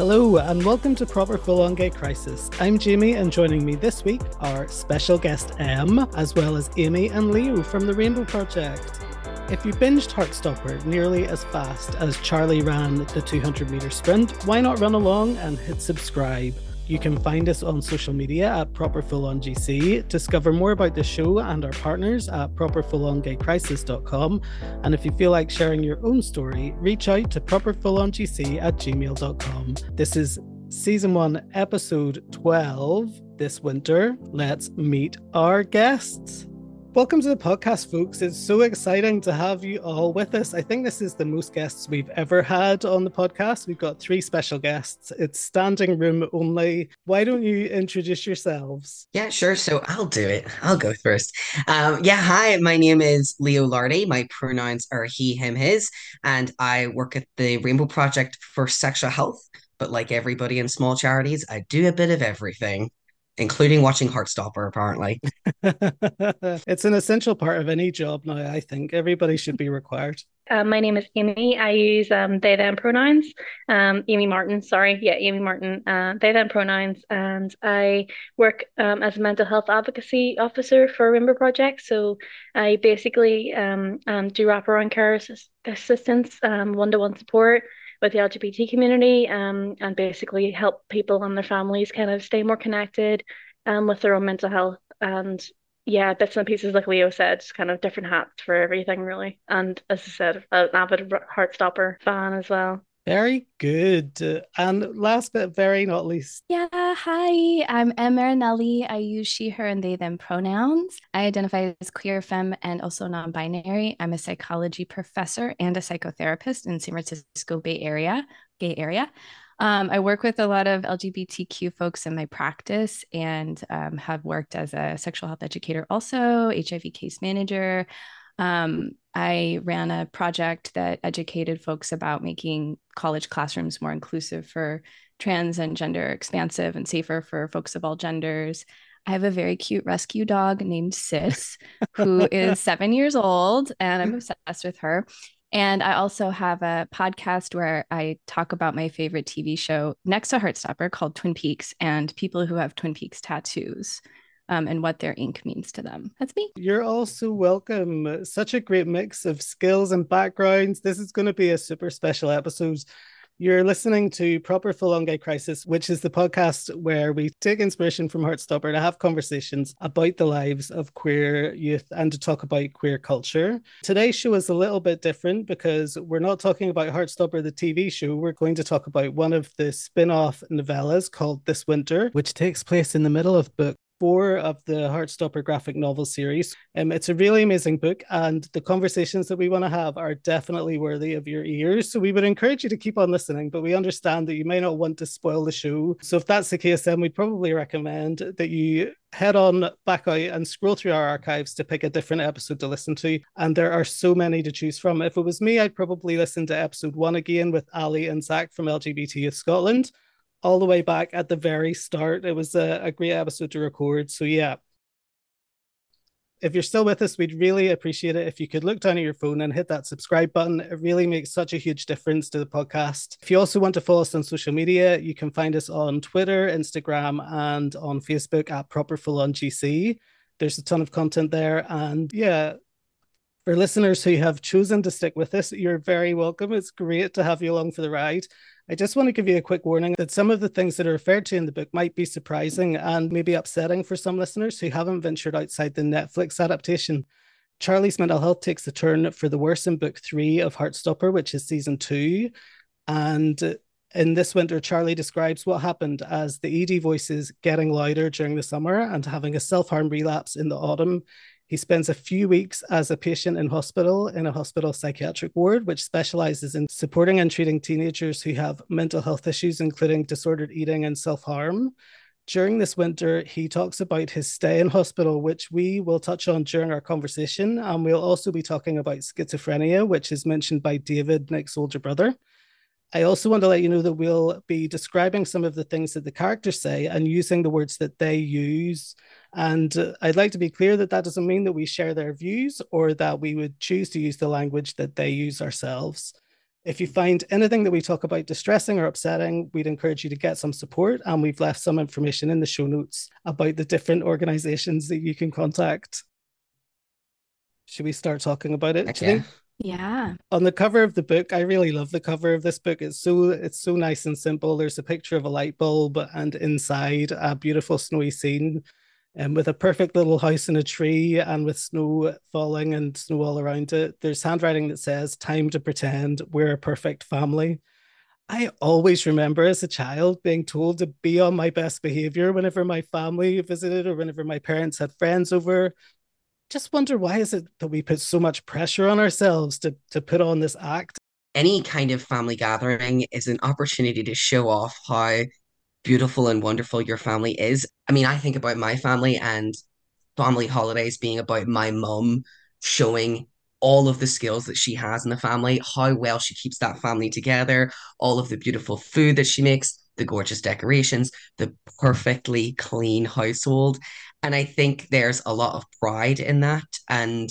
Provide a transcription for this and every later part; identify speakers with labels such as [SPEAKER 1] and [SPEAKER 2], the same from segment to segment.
[SPEAKER 1] Hello, and welcome to Proper Full On Gay Crisis. I'm Jamie, and joining me this week are special guest Em, as well as Amy and Leo from the Rainbow Project. If you binged Heartstopper nearly as fast as Charlie ran the 200 meter sprint, why not run along and hit subscribe? You can find us on social media at Proper Full On GC. Discover more about the show and our partners at properfullongaycrisis.com. And if you feel like sharing your own story, reach out to properfullongc at gmail.com. This is season one, episode 12 this winter. Let's meet our guests. Welcome to the podcast, folks. It's so exciting to have you all with us. I think this is the most guests we've ever had on the podcast. We've got three special guests. It's standing room only. Why don't you introduce yourselves?
[SPEAKER 2] Yeah, sure. So I'll do it. I'll go first. Um, yeah, hi. My name is Leo Lardy. My pronouns are he, him, his, and I work at the Rainbow Project for Sexual Health. But like everybody in small charities, I do a bit of everything including watching Heartstopper, apparently.
[SPEAKER 1] it's an essential part of any job now, I think. Everybody should be required.
[SPEAKER 3] Uh, my name is Amy. I use um, they, them pronouns. Um, Amy Martin, sorry. Yeah, Amy Martin. Uh, they, them pronouns. And I work um, as a mental health advocacy officer for Rainbow Project. So I basically um, um, do wraparound care assistance, one to one support with the LGBT community um, and basically help people and their families kind of stay more connected um, with their own mental health. And yeah, bits and pieces, like Leo said, kind of different hats for everything, really. And as I said, an avid Heartstopper fan as well.
[SPEAKER 1] Very good. And last but very not least.
[SPEAKER 4] Yeah, hi. I'm Emma Marinelli. I use she, her, and they, them pronouns. I identify as queer, femme, and also non binary. I'm a psychology professor and a psychotherapist in San Francisco Bay Area, gay area. Um, I work with a lot of LGBTQ folks in my practice and um, have worked as a sexual health educator, also HIV case manager. Um, I ran a project that educated folks about making college classrooms more inclusive for trans and gender expansive and safer for folks of all genders. I have a very cute rescue dog named Sis, who is seven years old, and I'm obsessed with her. And I also have a podcast where I talk about my favorite TV show next to Heartstopper called Twin Peaks and people who have Twin Peaks tattoos um, and what their ink means to them. That's me.
[SPEAKER 1] You're also welcome. Such a great mix of skills and backgrounds. This is going to be a super special episode. You're listening to Proper Full On Gay Crisis, which is the podcast where we take inspiration from Heartstopper to have conversations about the lives of queer youth and to talk about queer culture. Today's show is a little bit different because we're not talking about Heartstopper, the TV show. We're going to talk about one of the spin off novellas called This Winter, which takes place in the middle of book four of the Heartstopper graphic novel series. Um, it's a really amazing book, and the conversations that we want to have are definitely worthy of your ears. So we would encourage you to keep on listening, but we understand that you may not want to spoil the show. So if that's the case, then we'd probably recommend that you head on back out and scroll through our archives to pick a different episode to listen to. And there are so many to choose from. If it was me, I'd probably listen to episode one again with Ali and Zach from LGBT Youth Scotland all the way back at the very start. It was a, a great episode to record. So, yeah. If you're still with us, we'd really appreciate it if you could look down at your phone and hit that subscribe button. It really makes such a huge difference to the podcast. If you also want to follow us on social media, you can find us on Twitter, Instagram, and on Facebook at Proper Full On GC. There's a ton of content there. And yeah, for listeners who have chosen to stick with us, you're very welcome. It's great to have you along for the ride. I just want to give you a quick warning that some of the things that are referred to in the book might be surprising and maybe upsetting for some listeners who haven't ventured outside the Netflix adaptation. Charlie's mental health takes a turn for the worse in book three of Heartstopper, which is season two. And in this winter, Charlie describes what happened as the ED voices getting louder during the summer and having a self harm relapse in the autumn. He spends a few weeks as a patient in hospital in a hospital psychiatric ward, which specializes in supporting and treating teenagers who have mental health issues, including disordered eating and self harm. During this winter, he talks about his stay in hospital, which we will touch on during our conversation. And we'll also be talking about schizophrenia, which is mentioned by David, Nick's older brother. I also want to let you know that we'll be describing some of the things that the characters say and using the words that they use. And uh, I'd like to be clear that that doesn't mean that we share their views or that we would choose to use the language that they use ourselves. If you find anything that we talk about distressing or upsetting, we'd encourage you to get some support. And we've left some information in the show notes about the different organizations that you can contact. Should we start talking about it?
[SPEAKER 2] Okay.
[SPEAKER 4] Yeah.
[SPEAKER 1] On the cover of the book, I really love the cover of this book. It's so it's so nice and simple. There's a picture of a light bulb and inside a beautiful snowy scene and um, with a perfect little house in a tree and with snow falling and snow all around it. There's handwriting that says, Time to pretend we're a perfect family. I always remember as a child being told to be on my best behavior whenever my family visited or whenever my parents had friends over just wonder why is it that we put so much pressure on ourselves to to put on this act?
[SPEAKER 2] Any kind of family gathering is an opportunity to show off how beautiful and wonderful your family is. I mean i think about my family and family holidays being about my mum showing all of the skills that she has in the family how well she keeps that family together all of the beautiful food that she makes the gorgeous decorations the perfectly clean household and I think there's a lot of pride in that. And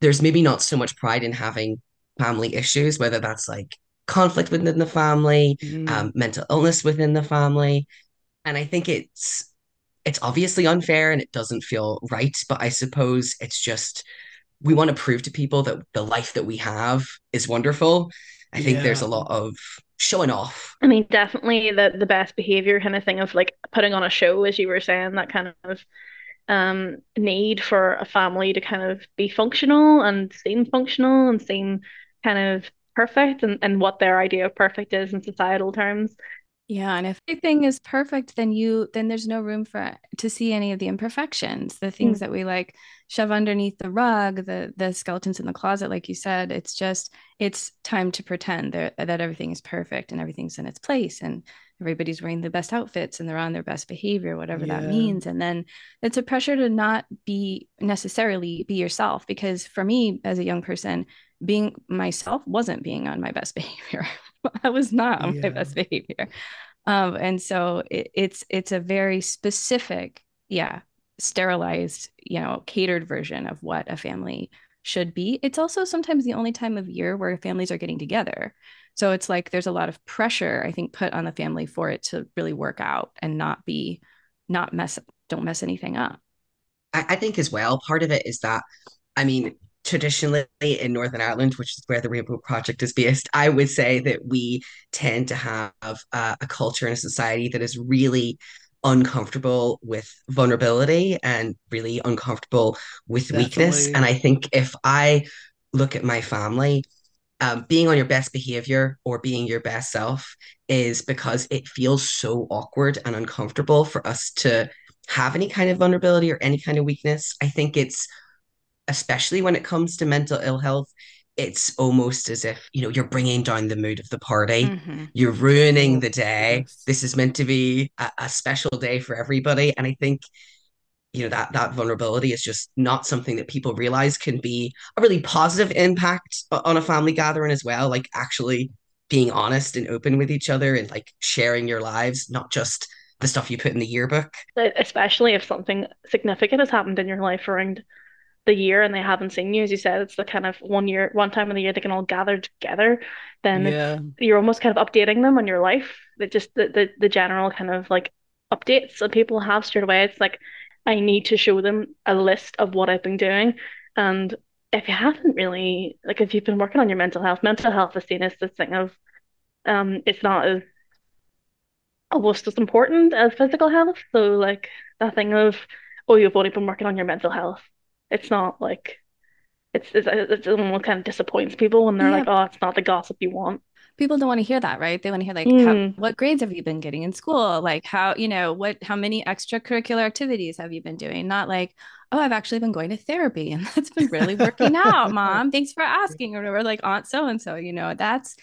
[SPEAKER 2] there's maybe not so much pride in having family issues, whether that's like conflict within the family, mm. um, mental illness within the family. And I think it's it's obviously unfair and it doesn't feel right, but I suppose it's just we want to prove to people that the life that we have is wonderful. I think yeah. there's a lot of showing off.
[SPEAKER 3] I mean, definitely the the best behavior kind of thing of like putting on a show, as you were saying, that kind of um need for a family to kind of be functional and seem functional and seem kind of perfect and, and what their idea of perfect is in societal terms.
[SPEAKER 4] Yeah, and if everything is perfect, then you then there's no room for to see any of the imperfections, the things mm. that we like shove underneath the rug, the the skeletons in the closet, like you said. It's just it's time to pretend that that everything is perfect and everything's in its place, and everybody's wearing the best outfits and they're on their best behavior, whatever yeah. that means. And then it's a pressure to not be necessarily be yourself, because for me as a young person, being myself wasn't being on my best behavior. I was not on yeah. my best behavior. Um, and so it, it's it's a very specific, yeah, sterilized, you know, catered version of what a family should be. It's also sometimes the only time of year where families are getting together. So it's like there's a lot of pressure, I think, put on the family for it to really work out and not be, not mess, don't mess anything up.
[SPEAKER 2] I, I think as well, part of it is that, I mean, traditionally in Northern Ireland, which is where the Rainbow Project is based, I would say that we tend to have uh, a culture and a society that is really uncomfortable with vulnerability and really uncomfortable with Definitely. weakness. And I think if I look at my family, um, being on your best behavior or being your best self is because it feels so awkward and uncomfortable for us to have any kind of vulnerability or any kind of weakness. I think it's especially when it comes to mental ill health, it's almost as if you know you're bringing down the mood of the party. Mm-hmm. you're ruining the day. This is meant to be a, a, special day for everybody. And i think you know that that vulnerability is just not something that people realize can be a really positive impact on a family gathering as well. Like actually being honest and open with each other and like sharing your lives not just the stuff you put in the yearbook.
[SPEAKER 3] Especially if something significant has happened in your life around the year and they haven't seen you, as you said, it's the kind of one year, one time of the year they can all gather together. Then yeah. you're almost kind of updating them on your life. That just the, the the general kind of like updates that people have straight away. It's like I need to show them a list of what I've been doing, and if you haven't really, like if you've been working on your mental health, mental health is seen as this thing of, um, it's not as almost as important as physical health. So like that thing of, oh, you've only been working on your mental health it's not like it's it's, it's it kind of disappoints people when they're yeah. like, oh, it's not the gossip you want.
[SPEAKER 4] People don't want to hear that, right? They want to hear like, mm. how, what grades have you been getting in school? Like how you know what how many extracurricular activities have you been doing? Not like, oh, I've actually been going to therapy and that's been really working out, mom. Thanks for asking, or whatever. Like Aunt so and so, you know, that's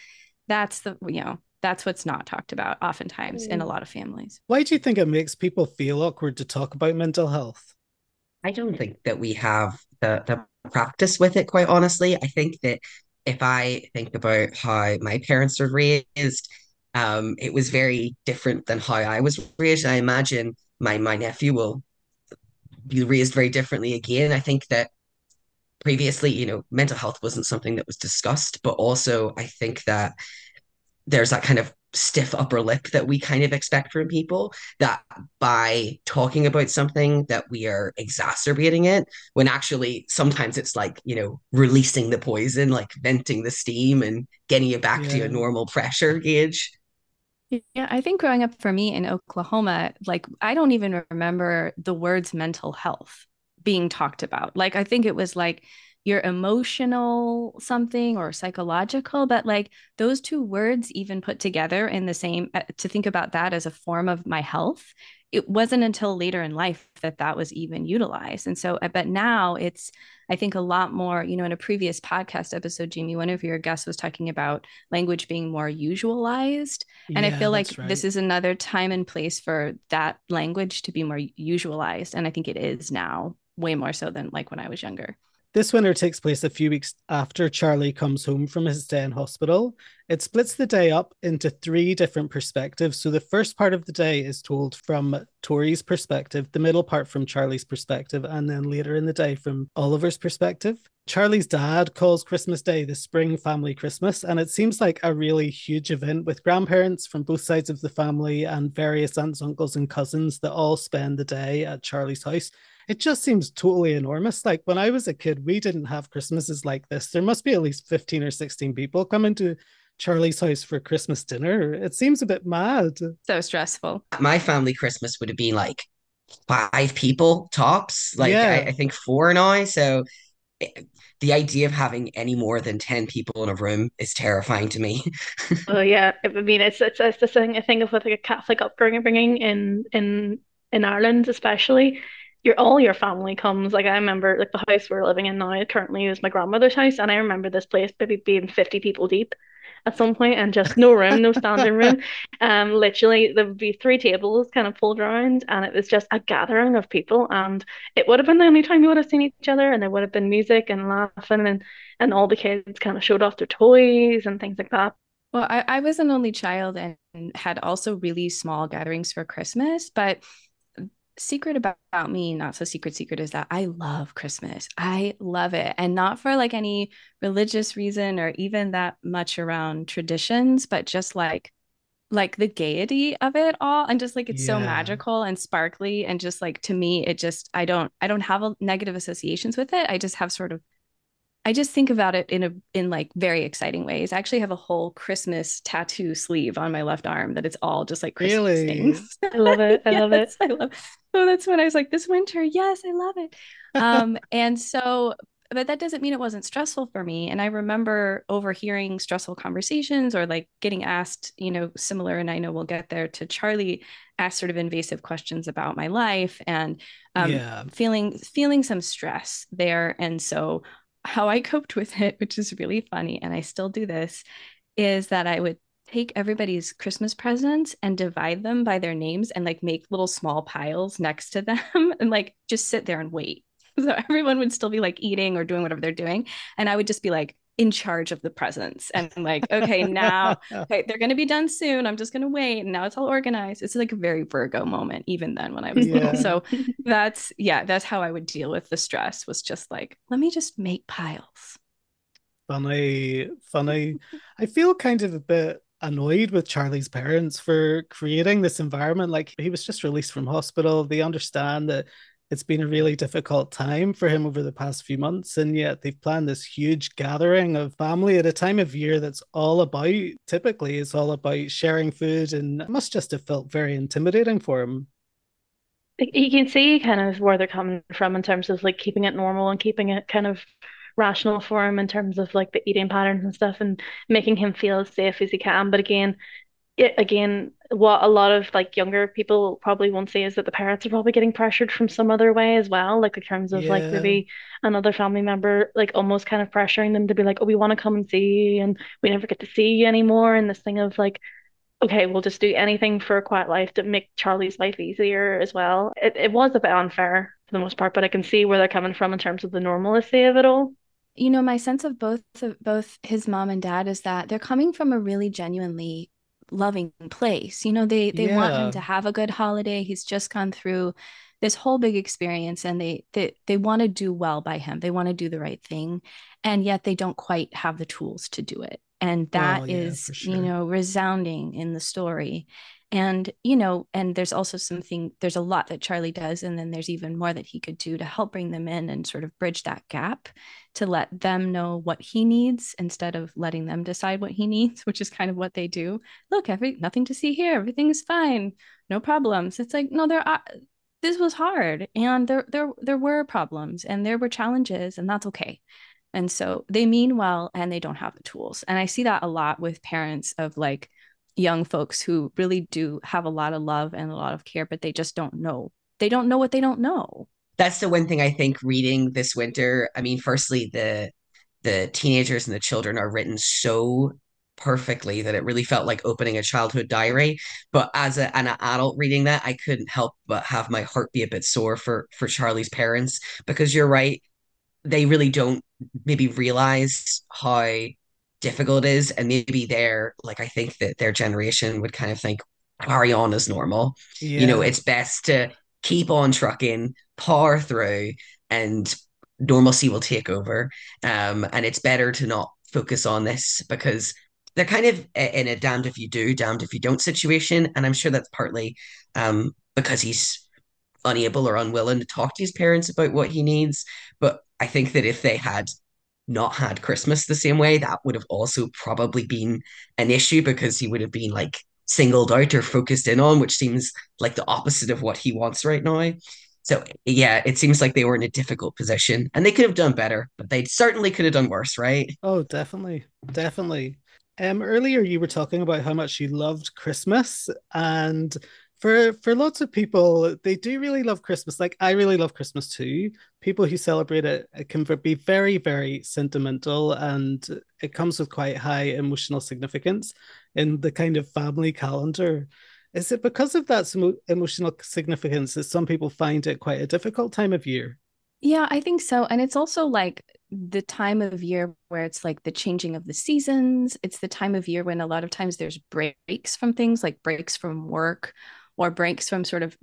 [SPEAKER 4] that's the you know that's what's not talked about oftentimes mm. in a mm. lot of families.
[SPEAKER 1] Why do you think it makes people feel awkward to talk about mental health?
[SPEAKER 2] I don't think that we have the, the practice with it, quite honestly. I think that if I think about how my parents were raised, um, it was very different than how I was raised. I imagine my my nephew will be raised very differently again. I think that previously, you know, mental health wasn't something that was discussed, but also I think that there's that kind of stiff upper lip that we kind of expect from people that by talking about something that we are exacerbating it when actually sometimes it's like you know releasing the poison like venting the steam and getting it back yeah. to your normal pressure gauge
[SPEAKER 4] yeah, I think growing up for me in Oklahoma, like I don't even remember the words mental health being talked about. Like I think it was like your emotional something or psychological but like those two words even put together in the same uh, to think about that as a form of my health it wasn't until later in life that that was even utilized and so uh, but now it's i think a lot more you know in a previous podcast episode jamie one of your guests was talking about language being more usualized and yeah, i feel like right. this is another time and place for that language to be more usualized and i think it is now way more so than like when i was younger
[SPEAKER 1] this winter takes place a few weeks after Charlie comes home from his day in hospital. It splits the day up into three different perspectives. So the first part of the day is told from Tori's perspective, the middle part from Charlie's perspective, and then later in the day from Oliver's perspective. Charlie's dad calls Christmas Day the Spring Family Christmas, and it seems like a really huge event with grandparents from both sides of the family and various aunts, uncles, and cousins that all spend the day at Charlie's house it just seems totally enormous. Like when I was a kid, we didn't have Christmases like this. There must be at least 15 or 16 people coming to Charlie's house for Christmas dinner. It seems a bit mad.
[SPEAKER 4] So stressful.
[SPEAKER 2] My family Christmas would have been like five people tops. Like yeah. I, I think four now. So eh, the idea of having any more than 10 people in a room is terrifying to me.
[SPEAKER 3] oh yeah. I mean it's it's, it's the thing I think of with like a Catholic upbringing in in in Ireland especially your all your family comes. Like I remember, like the house we're living in now currently is my grandmother's house, and I remember this place maybe being fifty people deep at some point, and just no room, no standing room. Um, literally there would be three tables kind of pulled around, and it was just a gathering of people. And it would have been the only time you would have seen each other, and there would have been music and laughing, and and all the kids kind of showed off their toys and things like that.
[SPEAKER 4] Well, I, I was an only child and had also really small gatherings for Christmas, but secret about, about, me, not so secret secret, is that I love Christmas. I love it. And not for like any religious reason or even that much around traditions, but just like like the gaiety of it all and just like it's yeah. so magical and sparkly and just like to me it just i don't i don't have a negative associations with it i just have sort of I just think about it in a in like very exciting ways. I actually have a whole Christmas tattoo sleeve on my left arm that it's all just like Christmas really? things.
[SPEAKER 3] I love it. I yes, love it.
[SPEAKER 4] I love. So that's when I was like, this winter, yes, I love it. Um, and so, but that doesn't mean it wasn't stressful for me. And I remember overhearing stressful conversations or like getting asked, you know, similar, and I know we'll get there to Charlie ask sort of invasive questions about my life and um, yeah. feeling feeling some stress there. And so how I coped with it, which is really funny, and I still do this, is that I would take everybody's Christmas presents and divide them by their names and like make little small piles next to them and like just sit there and wait. So everyone would still be like eating or doing whatever they're doing. And I would just be like, in charge of the presents and I'm like okay now okay they're going to be done soon i'm just going to wait and now it's all organized it's like a very virgo moment even then when i was yeah. little so that's yeah that's how i would deal with the stress was just like let me just make piles
[SPEAKER 1] funny funny i feel kind of a bit annoyed with Charlie's parents for creating this environment. Like he was just released from hospital. They understand that it's been a really difficult time for him over the past few months and yet they've planned this huge gathering of family at a time of year that's all about typically is all about sharing food and it must just have felt very intimidating for him.
[SPEAKER 3] You can see kind of where they're coming from in terms of like keeping it normal and keeping it kind of rational for him in terms of like the eating patterns and stuff and making him feel as safe as he can. But again it, again, what a lot of like younger people probably won't say is that the parents are probably getting pressured from some other way as well, like in terms of yeah. like maybe another family member like almost kind of pressuring them to be like, oh, we want to come and see you, and we never get to see you anymore, and this thing of like, okay, we'll just do anything for a quiet life to make Charlie's life easier as well. It it was a bit unfair for the most part, but I can see where they're coming from in terms of the normalcy of it all
[SPEAKER 4] you know my sense of both of both his mom and dad is that they're coming from a really genuinely loving place. You know, they they
[SPEAKER 1] Yeah.
[SPEAKER 4] want him to have a good holiday. He's just gone through this whole big experience and they they they want to do well by him. They want to do the right thing and yet they don't quite have the tools to do it. And that
[SPEAKER 1] Well, yeah,
[SPEAKER 4] is,
[SPEAKER 1] for
[SPEAKER 4] you know, resounding in the story. And, you know, and there's also something, there's a lot that Charlie does. And then there's even more that he could do to help bring them in and sort of bridge that gap to let them know what he needs instead of letting them decide what he needs, which is kind of what they do. Look, every nothing to see here. everything's fine. No problems. It's like, no, there are this was hard and there there there were problems and there were challenges and that's okay. And so they mean well and they don't have the tools. And I see that a lot with parents of like young folks who really do have a lot of love and a lot of care, but they just don't know. They don't know what they don't know.
[SPEAKER 2] That's the one thing I think reading this winter. I mean, firstly, the the teenagers and the children are written so perfectly that it really felt like opening a childhood diary. But as a, an adult reading that, I couldn't help but have my heart be a bit sore for for Charlie's parents because you're right, they really don't maybe realize how difficult it is, and maybe they're like I think that their generation would kind of think carry on as normal. You know, it's best to keep on trucking, power through, and normalcy will take over. Um, and it's better to not focus on this because they're kind of in a damned if you do, damned if you don't situation. And I'm sure that's partly um, because he's unable or unwilling to talk to his parents about what he needs. But I think that if they had not had Christmas the same way, that would have also probably been an issue because he would have been like singled out or focused in on, which seems like the opposite of what he wants right now. So yeah, it seems like they were in a difficult position and they could have done better, but they certainly could have done worse, right?
[SPEAKER 1] Oh, definitely. Definitely. Um, earlier you were talking about how much you loved Christmas, and for for lots of people, they do really love Christmas. Like I really love Christmas too. People who celebrate it, it can be very, very sentimental, and it comes with quite high emotional significance in the kind of family calendar. Is it because of that emotional significance that some people find it quite a difficult time of year?
[SPEAKER 4] Yeah, I think so. And it's also like the time of year where it's like the changing of the seasons. It's the time of year when a lot of times there's breaks from things like breaks from work or breaks from sort of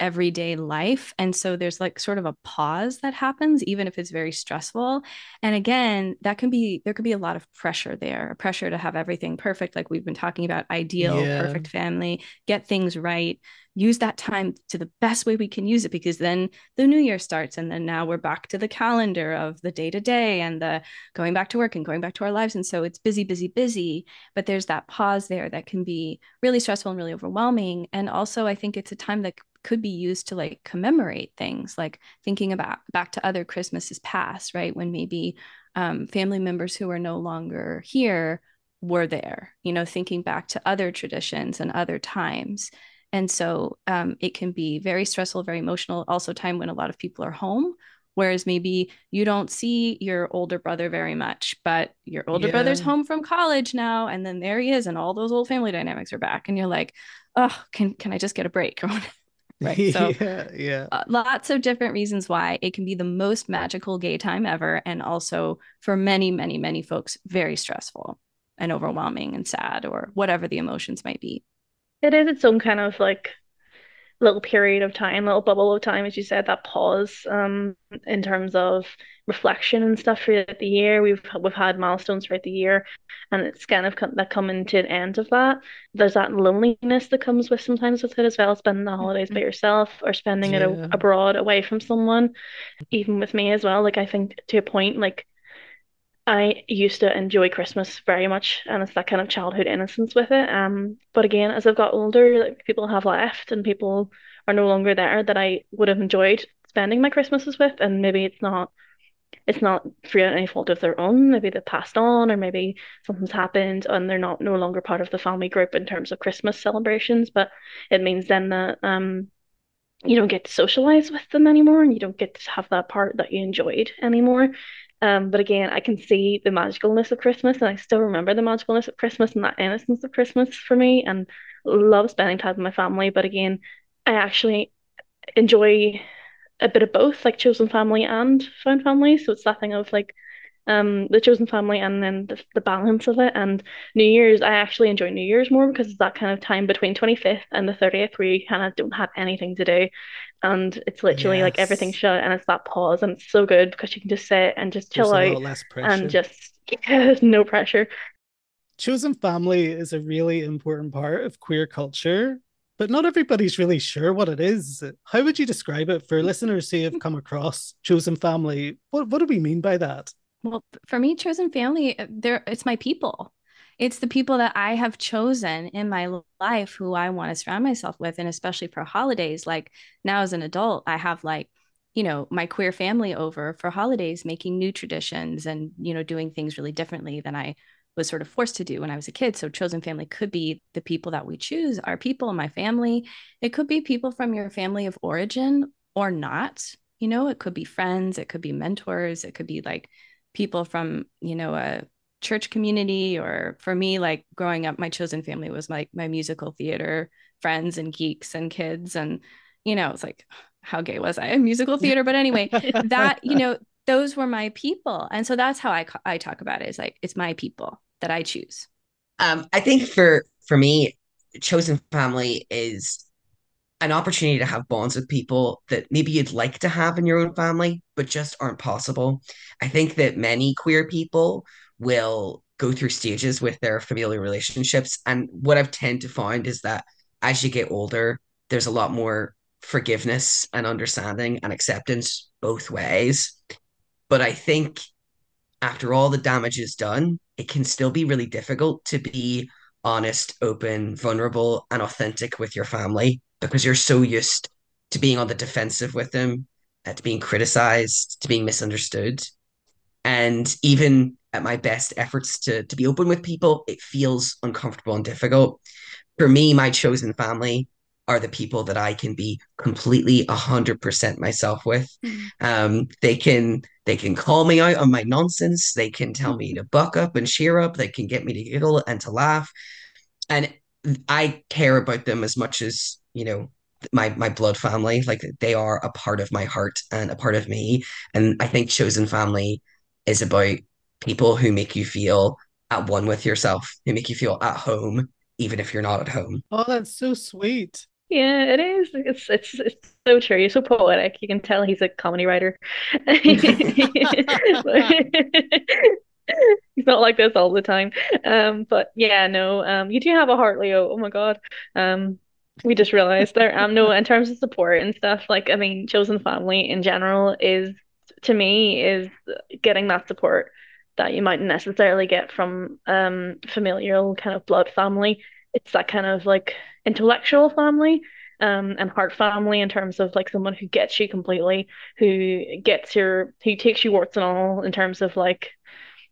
[SPEAKER 4] everyday life. And so there's like sort of a pause that happens, even if it's very stressful. And again, that can be, there could be a lot of pressure there, pressure to have everything perfect, like we've been talking about ideal,
[SPEAKER 1] Yeah.
[SPEAKER 4] perfect family, get things right use that time to the best way we can use it because then the new year starts and then now we're back to the calendar of the day to day and the going back to work and going back to our lives. And so it's busy busy busy but there's that pause there that can be really stressful and really overwhelming. And also i think it's a time that could be used to like commemorate things like thinking about back to other christmases past right? When maybe um, family members who are no longer here were there you know thinking back to other traditions and other times and so um, it can be very stressful, very emotional. Also, time when a lot of people are home, whereas maybe you don't see your older brother very much, but your older
[SPEAKER 1] Yeah.
[SPEAKER 4] brother's home from college now, and then there he is, and all those old family dynamics are back, and you're like, oh, can can I just get a break? right. So
[SPEAKER 1] yeah, yeah.
[SPEAKER 4] uh, lots of different reasons why it can be the most magical gay time ever, and also for many, many, many folks, very stressful and overwhelming and sad, or whatever the emotions might be.
[SPEAKER 3] It is its own kind of like little period of time, little bubble of time, as you said, that pause um in terms of reflection and stuff throughout the year. We've we've had milestones throughout the year, and it's kind of come, that coming to an end of that. There's that loneliness that comes with sometimes with it as well, spending the holidays by yourself or spending it a, abroad away from someone. Even with me as well, like I think to a point, like I used to enjoy Christmas very much, and it's that kind of childhood innocence with it. Um, but again, as I've got older, like people have left and people are no longer there that I would have enjoyed spending my Christmases with, and maybe it's not it's not through any fault of their own. Maybe they've passed on, or maybe something's happened and they're not no longer part of the family group in terms of Christmas celebrations. But it means then that um you don't get to socialize with them anymore, and you don't get to have that part that you enjoyed anymore. Um, but again, I can see the magicalness of Christmas, and I still remember the magicalness of Christmas and that innocence of Christmas for me, and love spending time with my family. But again, I actually enjoy a bit of both, like chosen family and found family. So it's that thing of like um the chosen family and then the, the balance of it and new year's i actually enjoy new year's more because it's that kind of time between 25th and the 30th where you kind of don't have anything to do and it's literally yes. like everything shut and it's that pause and it's so good because you can just sit and just chill out and just yeah, no pressure
[SPEAKER 1] chosen family is a really important part of queer culture but not everybody's really sure what it is. How would you describe it for listeners who have come across chosen family? What what do we mean by that?
[SPEAKER 4] Well, for me, chosen family, uh, there it's my people. It's the people that I have chosen in my life who I want to surround myself with. And especially for holidays, like now as an adult, I have like, you know, my queer family over for holidays, making new traditions and, you know, doing things really differently than I was sort of forced to do when I was a kid. So chosen family could be the people that we choose, our people, my family. It could be people from your family of origin or not. You know, it could be friends, it could be mentors, it could be like people from, you know, a church community or for me like growing up my chosen family was like my, my musical theater friends and geeks and kids and you know, it's like how gay was I? In musical theater but anyway, that you know, those were my people. And so that's how i i talk about it is like it's my people that i choose.
[SPEAKER 2] Um i think for for me chosen family is an opportunity to have bonds with people that maybe you'd like to have in your own family but just aren't possible. I think that many queer people will go through stages with their familial relationships and what i've tend to find is that as you get older there's a lot more forgiveness and understanding and acceptance both ways but I think after all the damage is done, it can still be really difficult to be honest, open, vulnerable, and authentic with your family because you're so used to being on the defensive with them, uh, to being criticized, to being misunderstood. And even at my best efforts to, to be open with people, it feels uncomfortable and difficult. For me, my chosen family are the people that I can be completely a hundred percent myself with. Mm-hmm. Um, they can they can call me out on my nonsense. They can tell me to buck up and cheer up. They can get me to giggle and to laugh, and I care about them as much as you know my my blood family. Like they are a part of my heart and a part of me. And I think chosen family is about people who make you feel at one with yourself, who make you feel at home, even if you're not at home.
[SPEAKER 1] Oh, that's so sweet.
[SPEAKER 3] Yeah, it is. It's it's it's so true. He's so poetic. You can tell he's a comedy writer. he's not like this all the time. Um, but yeah, no. Um, you do have a heart, Leo. Oh my God. Um, we just realized there. Um, no, in terms of support and stuff, like I mean, chosen family in general is to me is getting that support that you mightn't necessarily get from um familial kind of blood family. It's that kind of like intellectual family um, and heart family in terms of like someone who gets you completely, who gets your, who takes you warts and all in terms of like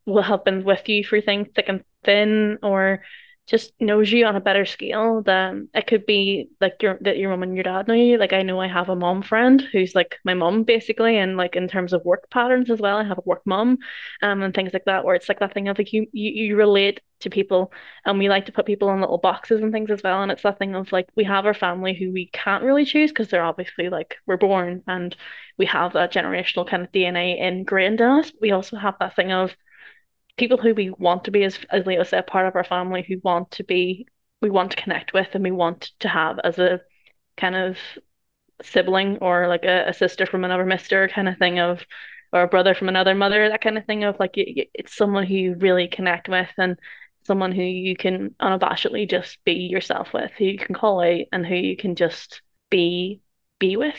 [SPEAKER 3] will help and with you through things thick and thin, or just knows you on a better scale than it could be like your that your mom and your dad know you. Like I know I have a mom friend who's like my mom basically, and like in terms of work patterns as well, I have a work mom, um, and things like that, where it's like that thing of like you you, you relate to people, and we like to put people in little boxes and things as well, and it's that thing of like we have our family who we can't really choose because they're obviously like we're born and we have that generational kind of DNA ingrained in us. We also have that thing of people who we want to be, as, as Leo said, part of our family who want to be, we want to connect with and we want to have as a kind of sibling or like a, a sister from another mister kind of thing of, or a brother from another mother, that kind of thing of like, it's someone who you really connect with and someone who you can unabashedly just be yourself with, who you can call out and who you can just be be with.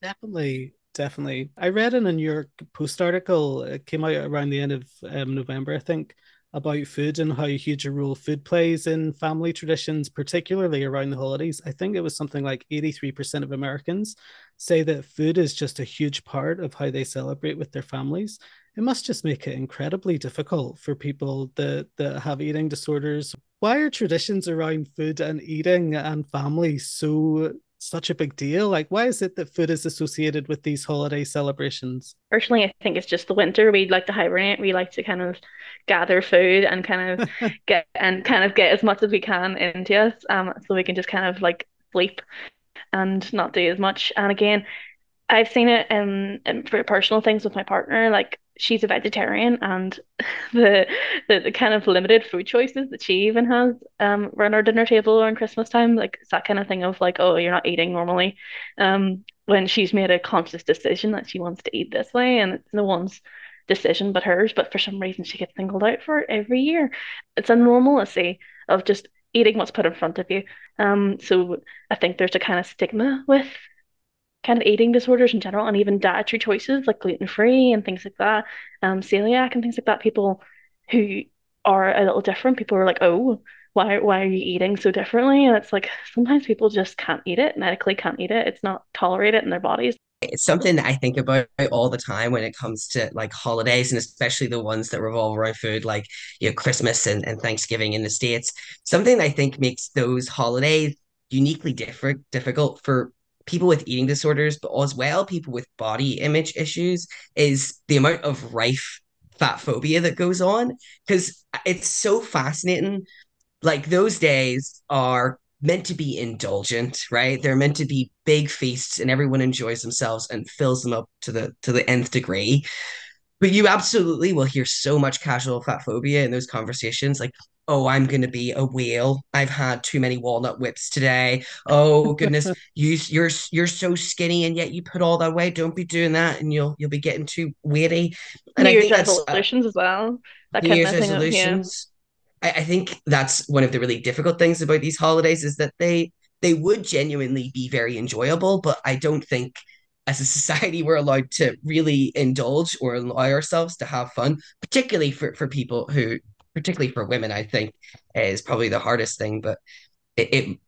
[SPEAKER 1] Definitely definitely. I read in a New York Post article, it came out around the end of um, November, I think, about food and how huge a role food plays in family traditions, particularly around the holidays. I think it was something like 83% of Americans say that food is just a huge part of how they celebrate with their families. It must just make it incredibly difficult for people that, that have eating disorders. Why are traditions around food and eating and family so such a big deal? Like, why is it that food is associated with these holiday celebrations?
[SPEAKER 3] Personally, I think it's just the winter. We like to hibernate. We like to kind of gather food and kind of get and kind of get as much as we can into us, um, so we can just kind of like sleep and not do as much. And again, I've seen it in, in for personal things with my partner. Like she's a vegetarian and the, the the kind of limited food choices that she even has um around our dinner table around Christmas time, like it's that kind of thing of like, oh, you're not eating normally. Um, when she's made a conscious decision that she wants to eat this way, and it's no one's decision but hers, but for some reason she gets singled out for it every year. It's a normalcy of just eating what's put in front of you. Um, so I think there's a kind of stigma with kind of eating disorders in general and even dietary choices like gluten free and things like that, um, celiac and things like that. People who are a little different, people are like, oh, why why are you eating so differently? And it's like sometimes people just can't eat it, medically can't eat it. It's not tolerated in their bodies.
[SPEAKER 2] It's something that I think about all the time when it comes to like holidays and especially the ones that revolve around food, like you know, Christmas and, and Thanksgiving in the States. Something I think makes those holidays uniquely different difficult for people with eating disorders, but as well people with body image issues, is the amount of rife fat phobia that goes on. Because it's so fascinating. Like those days are meant to be indulgent, right? They're meant to be big feasts and everyone enjoys themselves and fills them up to the to the nth degree. But you absolutely will hear so much casual fat phobia in those conversations. Like, oh, I'm going to be a whale. I've had too many walnut whips today. Oh goodness, you you're you're so skinny and yet you put all that weight. Don't be doing that, and you'll you'll be getting too weighty. And
[SPEAKER 3] New I Year's resolutions uh, as well.
[SPEAKER 2] That New Year's resolutions. Yeah. I, I think that's one of the really difficult things about these holidays is that they they would genuinely be very enjoyable, but I don't think as a society we're allowed to really indulge or allow ourselves to have fun, particularly for, for people who particularly for women, I think is probably the hardest thing. But it it,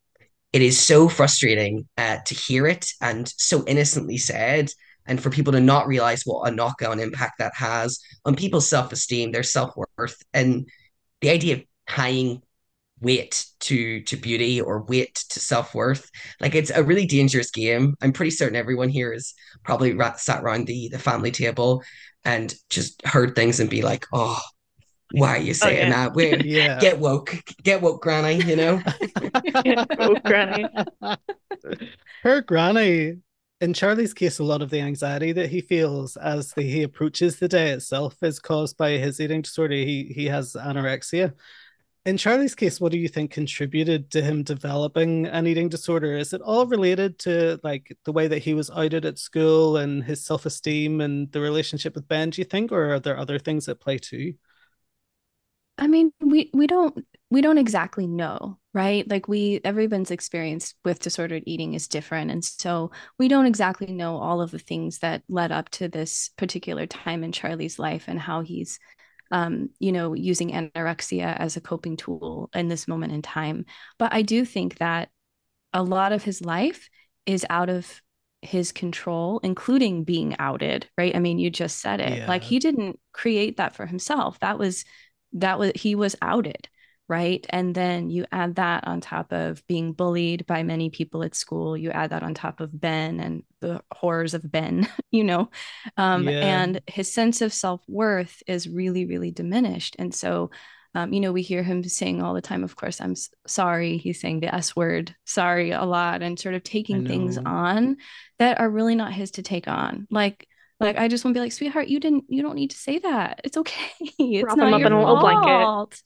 [SPEAKER 2] it is so frustrating uh, to hear it and so innocently said, and for people to not realize what a knock-on impact that has on people's self-esteem, their self-worth, and the idea of tying weight to to beauty or weight to self-worth like it's a really dangerous game i'm pretty certain everyone here is probably sat around the the family table and just heard things and be like oh why are you oh, saying oh, yeah. that? We're, yeah. Get woke. Get woke, granny, you know? woke,
[SPEAKER 1] granny. Her granny, in Charlie's case, a lot of the anxiety that he feels as the, he approaches the day itself is caused by his eating disorder. He, he has anorexia. In Charlie's case, what do you think contributed to him developing an eating disorder? Is it all related to like the way that he was outed at school and his self-esteem and the relationship with Ben, do you think, or are there other things at play too?
[SPEAKER 4] I mean, we we don't we don't exactly know, right? Like we everyone's experience with disordered eating is different and so we don't exactly know all of the things that led up to this particular time in Charlie's life and how he's um, you know, using anorexia as a coping tool in this moment in time. But I do think that a lot of his life is out of his control, including being outed, right? I mean, you just said it. Yeah. Like he didn't create that for himself. That was that was he was outed right? And then you add that on top of being bullied by many people at school. You add that on top of ben and the horrors of ben you know? Um, yeah. and his sense of self-worth is really really diminished. And so um, you know we hear him saying all the time of course i'm sorry he's saying the s word sorry a lot and sort of taking things on that are really not his to take on. Like like I just want to be like, sweetheart, you didn't, you don't need to say that. It's okay. It's Wrap not your fault. blanket.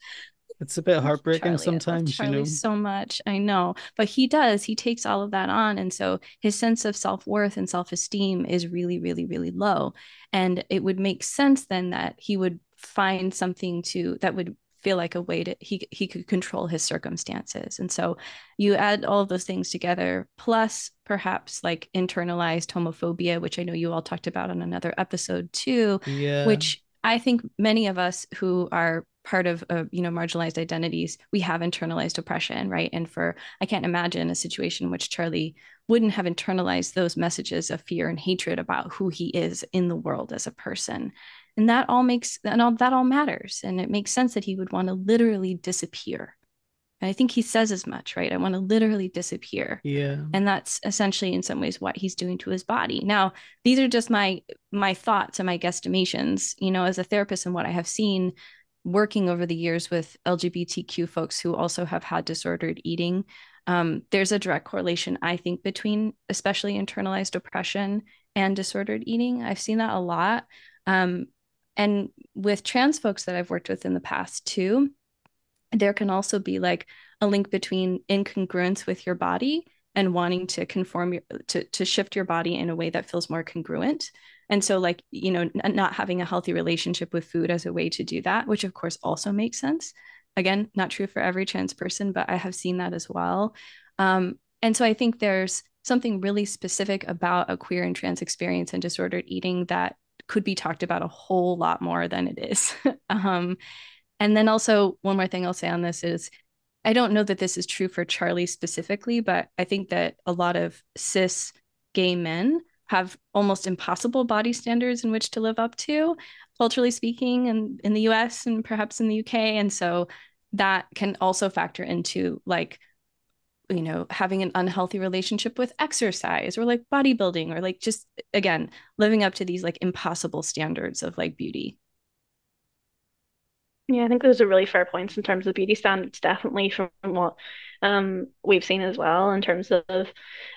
[SPEAKER 1] It's a bit heartbreaking Charlie, sometimes, you know.
[SPEAKER 4] So much, I know, but he does. He takes all of that on, and so his sense of self worth and self esteem is really, really, really low. And it would make sense then that he would find something to that would feel like a way to he he could control his circumstances. And so you add all of those things together plus perhaps like internalized homophobia which i know you all talked about on another episode too yeah. which i think many of us who are part of uh, you know marginalized identities we have internalized oppression right? And for i can't imagine a situation in which charlie wouldn't have internalized those messages of fear and hatred about who he is in the world as a person and that all makes and all that all matters. And it makes sense that he would want to literally disappear. And i think he says as much right? I want to literally disappear.
[SPEAKER 1] Yeah.
[SPEAKER 4] And that's essentially in some ways what he's doing to his body. Now these are just my my thoughts and my guesstimations. You know as a therapist and what i have seen working over the years with lgbtq folks who also have had disordered eating um, there's a direct correlation i think between especially internalized oppression and disordered eating. I've seen that a lot. Um, and with trans folks that I've worked with in the past too, there can also be like a link between incongruence with your body and wanting to conform your, to to shift your body in a way that feels more congruent. And so like you know not having a healthy relationship with food as a way to do that which of course also makes sense. Again not true for every trans person but i have seen that as well. Um, and so i think there's something really specific about a queer and trans experience and disordered eating that could be talked about a whole lot more than it is um, and then also one more thing i'll say on this is I don't know that this is true for Charlie specifically, but I think that a lot of cis gay men have almost impossible body standards in which to live up to, culturally speaking, and in the US and perhaps in the UK. And so that can also factor into like, you know, having an unhealthy relationship with exercise or like bodybuilding or like just, again, living up to these like impossible standards of like beauty.
[SPEAKER 3] Yeah, I think those are really fair points in terms of beauty standards, definitely from what um we've seen as well in terms of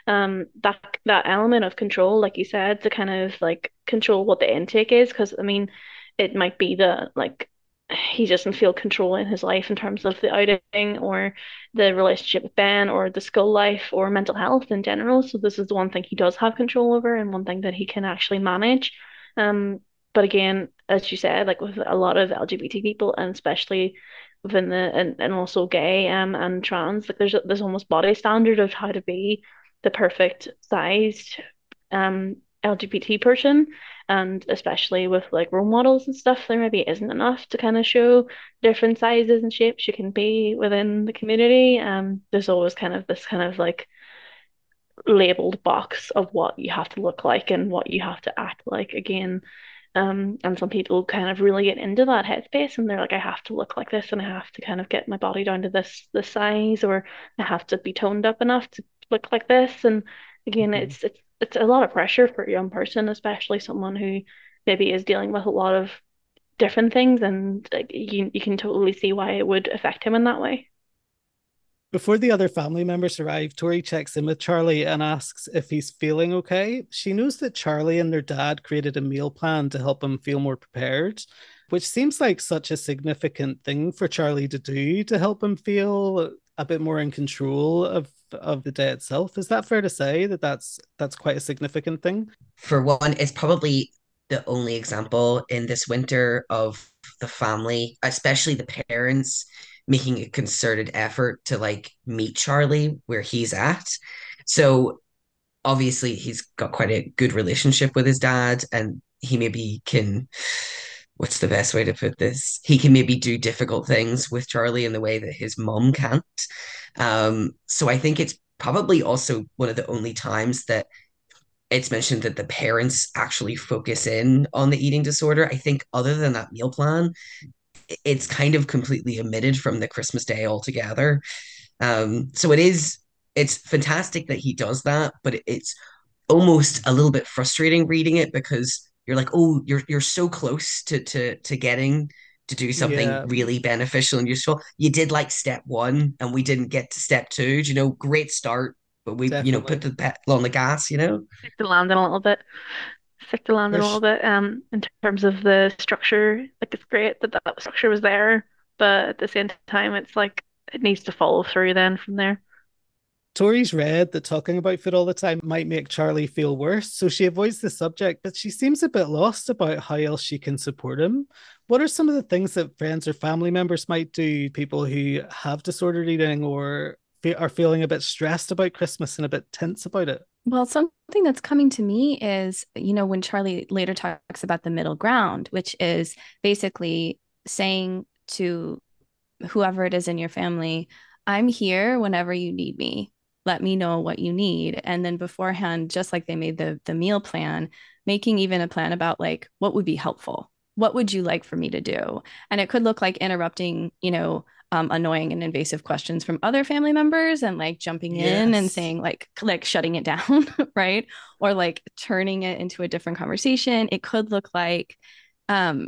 [SPEAKER 3] um that that element of control, like you said, to kind of like control what the intake is. Because I mean, it might be that like he doesn't feel control in his life in terms of the outing or the relationship with Ben or the school life or mental health in general. So this is the one thing he does have control over and one thing that he can actually manage. Um, but again, as you said, like with a lot of LGBT people and especially within the and, and also gay um and trans, like there's there's almost body standard of how to be the perfect sized um LGBT person and especially with like role models and stuff there maybe isn't enough to kind of show different sizes and shapes you can be within the community um there's always kind of this kind of like labeled box of what you have to look like and what you have to act like again um, and some people kind of really get into that headspace and they're like, I have to look like this and I have to kind of get my body down to this this size or I have to be toned up enough to look like this. And again, mm-hmm. it's it's it's a lot of pressure for a young person, especially someone who maybe is dealing with a lot of different things and like, you you can totally see why it would affect him in that way.
[SPEAKER 1] Before the other family members arrive, Tori checks in with Charlie and asks if he's feeling okay. She knows that Charlie and their dad created a meal plan to help him feel more prepared, which seems like such a significant thing for Charlie to do to help him feel a bit more in control of of the day itself. Is that fair to say that that's that's quite a significant thing?
[SPEAKER 2] For one, it's probably the only example in this winter of the family, especially the parents, making a concerted effort to like meet Charlie where he's at. So obviously he's got quite a good relationship with his dad and he maybe can what's the best way to put this? He can maybe do difficult things with Charlie in the way that his mom can't. Um, so I think it's probably also one of the only times that it's mentioned that the parents actually focus in on the eating disorder. I think other than that meal plan, it's kind of completely omitted from the Christmas Day altogether. Um, so it is it's fantastic that he does that, but it's almost a little bit frustrating reading it because you're like, oh, you're you're so close to to to getting to do something yeah. really beneficial and useful. You did like step one, and we didn't get to step two. Do You know, great start, but we Definitely. you know put the pedal on the gas. You know,
[SPEAKER 3] stick the landing a little bit stick to land a little bit um in terms of the structure like it's great that that structure was there but at the same time it's like it needs to follow through then from there
[SPEAKER 1] Tori's read that talking about food all the time might make Charlie feel worse, so she avoids the subject, but she seems a bit lost about how else she can support him. What are some of the things that friends or family members might do, people who have disordered eating or are feeling a bit stressed about Christmas and a bit tense about it?
[SPEAKER 4] Well, something that's coming to me is, you know, when Charlie later talks about the middle ground, which is basically saying to whoever it is in your family, I'm here whenever you need me. Let me know what you need. And then beforehand, just like they made the the meal plan, making even a plan about like what would be helpful. What would you like for me to do? And it could look like interrupting, you know, um, annoying and invasive questions from other family members and like jumping yes. in and saying like like shutting it down right or like turning it into a different conversation it could look like um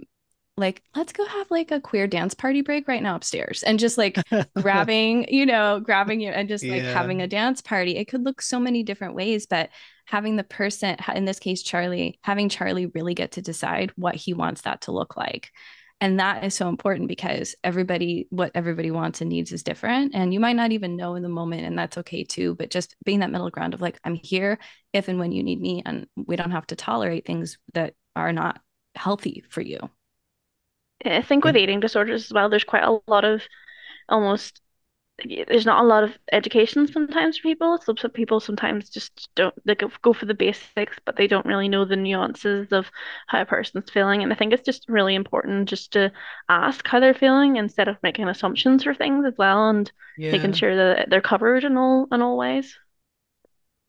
[SPEAKER 4] like let's go have like a queer dance party break right now upstairs and just like grabbing you know grabbing you and just like yeah. having a dance party it could look so many different ways but having the person, in this case, Charlie, having Charlie really get to decide what he wants that to look like. And that is so important because everybody, what everybody wants and needs is different. And you might not even know in the moment, and that's okay too. But just being that middle ground of like, I'm here if and when you need me, and we don't have to tolerate things that are not healthy for you.
[SPEAKER 3] I think with eating disorders as well, there's quite a lot of almost there's not a lot of education sometimes for people. So some people sometimes just don't they go, go for the basics, but they don't really know the nuances of how a person's feeling. And I think it's just really important just to ask how they're feeling instead of making assumptions for things as well, and yeah. making sure that they're covered in all in all ways.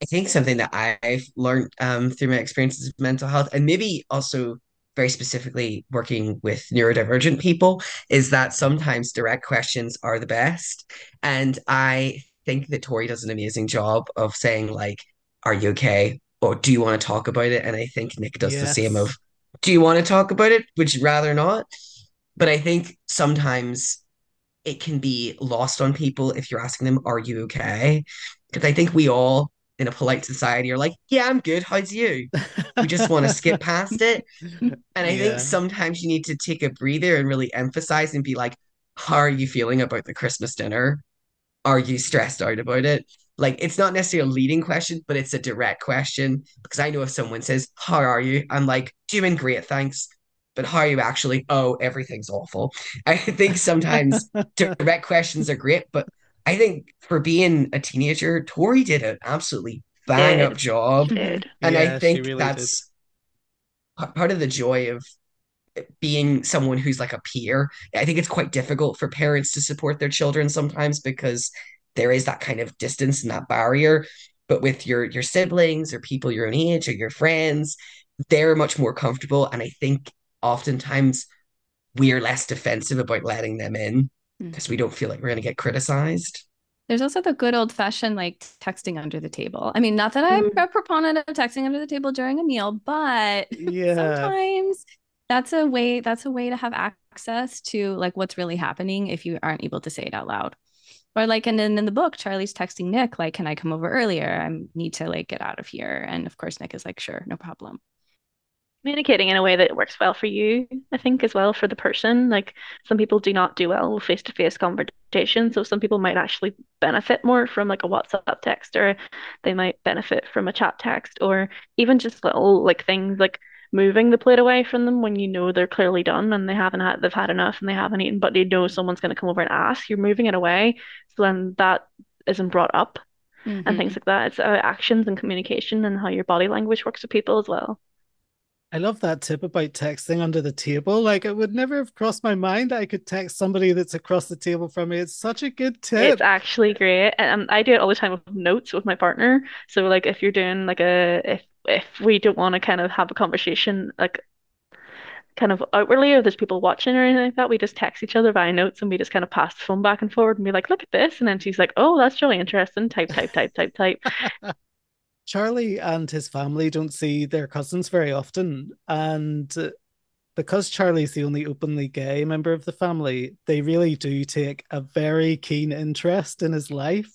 [SPEAKER 2] I think something that I've learned um, through my experiences of mental health, and maybe also very specifically working with neurodivergent people, is that sometimes direct questions are the best. And I think that Tori does an amazing job of saying, like, are you okay? Or do you want to talk about it? And I think Nick does yes. the same of, do you want to talk about it? Would you rather not? But I think sometimes it can be lost on people if you're asking them, are you okay? Because I think we all in a polite society are like, yeah, I'm good. How's you? We just want to skip past it. And I yeah. think sometimes you need to take a breather and really emphasize and be like, how are you feeling about the Christmas dinner? Are you stressed out about it? Like, it's not necessarily a leading question, but it's a direct question. Because I know if someone says, How are you? I'm like, Doing great, thanks. But how are you actually? Oh, everything's awful. I think sometimes direct questions are great, but I think for being a teenager, Tori did an absolutely bang up job. And yeah, I think really that's did. part of the joy of being someone who's like a peer. I think it's quite difficult for parents to support their children sometimes because there is that kind of distance and that barrier. But with your your siblings or people your own age or your friends, they're much more comfortable. And I think oftentimes we're less defensive about letting them in because mm. we don't feel like we're going to get criticized.
[SPEAKER 4] There's also the good old fashioned like texting under the table. I mean, not that I'm mm. a proponent of texting under the table during a meal, but yeah. sometimes that's a way that's a way to have access to like what's really happening if you aren't able to say it out loud. Or like and then in the book, Charlie's texting Nick, like, can I come over earlier? I need to like get out of here. And of course Nick is like, sure, no problem
[SPEAKER 3] communicating in a way that works well for you, I think, as well for the person. Like some people do not do well with face to face conversation. So some people might actually benefit more from like a WhatsApp text or they might benefit from a chat text or even just little like things like moving the plate away from them when you know they're clearly done and they haven't had they've had enough and they haven't eaten, but they know someone's gonna come over and ask. You're moving it away. So then that isn't brought up. Mm-hmm. And things like that. It's uh, actions and communication and how your body language works with people as well.
[SPEAKER 1] I love that tip about texting under the table. Like it would never have crossed my mind I could text somebody that's across the table from me. It's such a good tip.
[SPEAKER 3] It's actually great. And um, I do it all the time with notes with my partner. So like if you're doing like a if if we don't want to kind of have a conversation like kind of outwardly or there's people watching or anything like that, we just text each other via notes and we just kind of pass the phone back and forward and be like, look at this. And then she's like, oh, that's really interesting. Type, type, type, type, type.
[SPEAKER 1] Charlie and his family don't see their cousins very often. And because Charlie's the only openly gay member of the family, they really do take a very keen interest in his life.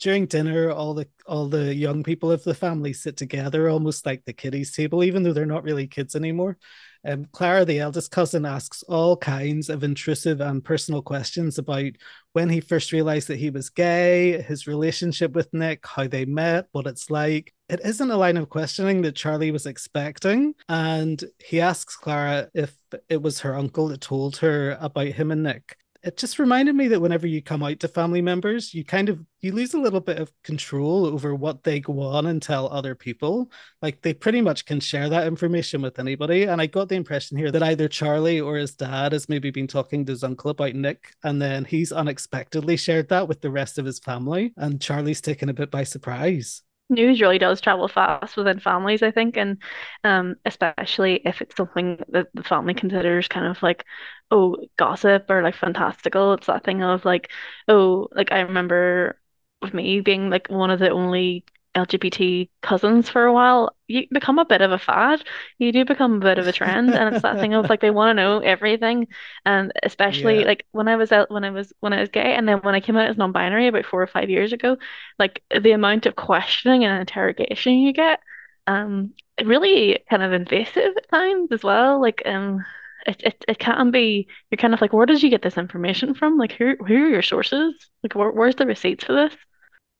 [SPEAKER 1] During dinner, all the all the young people of the family sit together, almost like the kiddies table, even though they're not really kids anymore. Um, Clara, the eldest cousin, asks all kinds of intrusive and personal questions about when he first realized that he was gay, his relationship with Nick, how they met, what it's like. It isn't a line of questioning that Charlie was expecting. And he asks Clara if it was her uncle that told her about him and Nick it just reminded me that whenever you come out to family members, you kind of you lose a little bit of control over what they go on and tell other people. Like they pretty much can share that information with anybody. And I got the impression here that either Charlie or his dad has maybe been talking to his uncle about Nick, and then he's unexpectedly shared that with the rest of his family, and Charlie's taken a bit by surprise
[SPEAKER 3] news really does travel fast within families, I think, and um, especially if it's something that the family considers kind of like, oh, gossip or like fantastical. It's that thing of like, oh, like I remember with me being like one of the only LGBT cousins for a while, you become a bit of a fad. You do become a bit of a trend, and it's that thing of like they want to know everything, and especially yeah. like when I was out when I was when I was gay, and then when I came out as non-binary about four or five years ago, like the amount of questioning and interrogation you get um really kind of invasive at times as well. Like um it, it it can be you're kind of like where did you get this information from? Like who who are your sources? Like where, where's the receipts for this?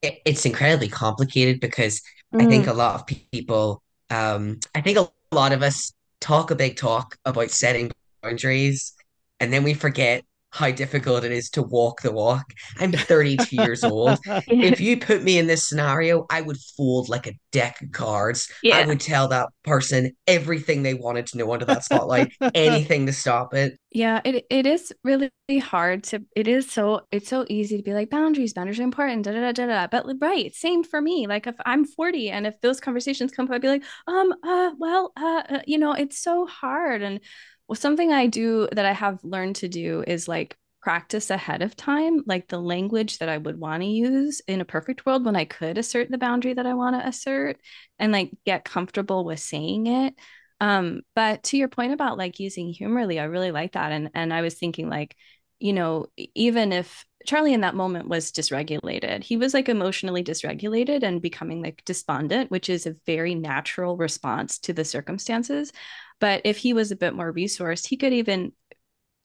[SPEAKER 2] It, it's incredibly complicated because I think
[SPEAKER 3] Mm,
[SPEAKER 2] a lot of people, um, I think a lot of us talk a big talk about setting boundaries, and then we forget how difficult it is to walk the walk. I'm 32 years old.
[SPEAKER 3] yeah,
[SPEAKER 2] If you put me in this scenario, I would fold like a deck of cards. I would tell that person everything they wanted to know under that spotlight, anything to stop it.
[SPEAKER 4] Yeah, it it is really hard to it is so it's so easy to be like boundaries, boundaries are important, da da da da da. But right, same for me. Like if I'm 40 and if those conversations come up, I'd be like, um, uh, well, uh, uh, you know, it's so hard. And well, something I do that I have learned to do is like practice ahead of time, like the language that I would want to use in a perfect world when I could assert the boundary that I want to assert and like get comfortable with saying it um, but to your point about like using humorly, I really like that. And and I was thinking like, you know, even if Charlie in that moment was dysregulated, he was like emotionally dysregulated and becoming like despondent, which is a very natural response to the circumstances. But if he was a bit more resourced, he could even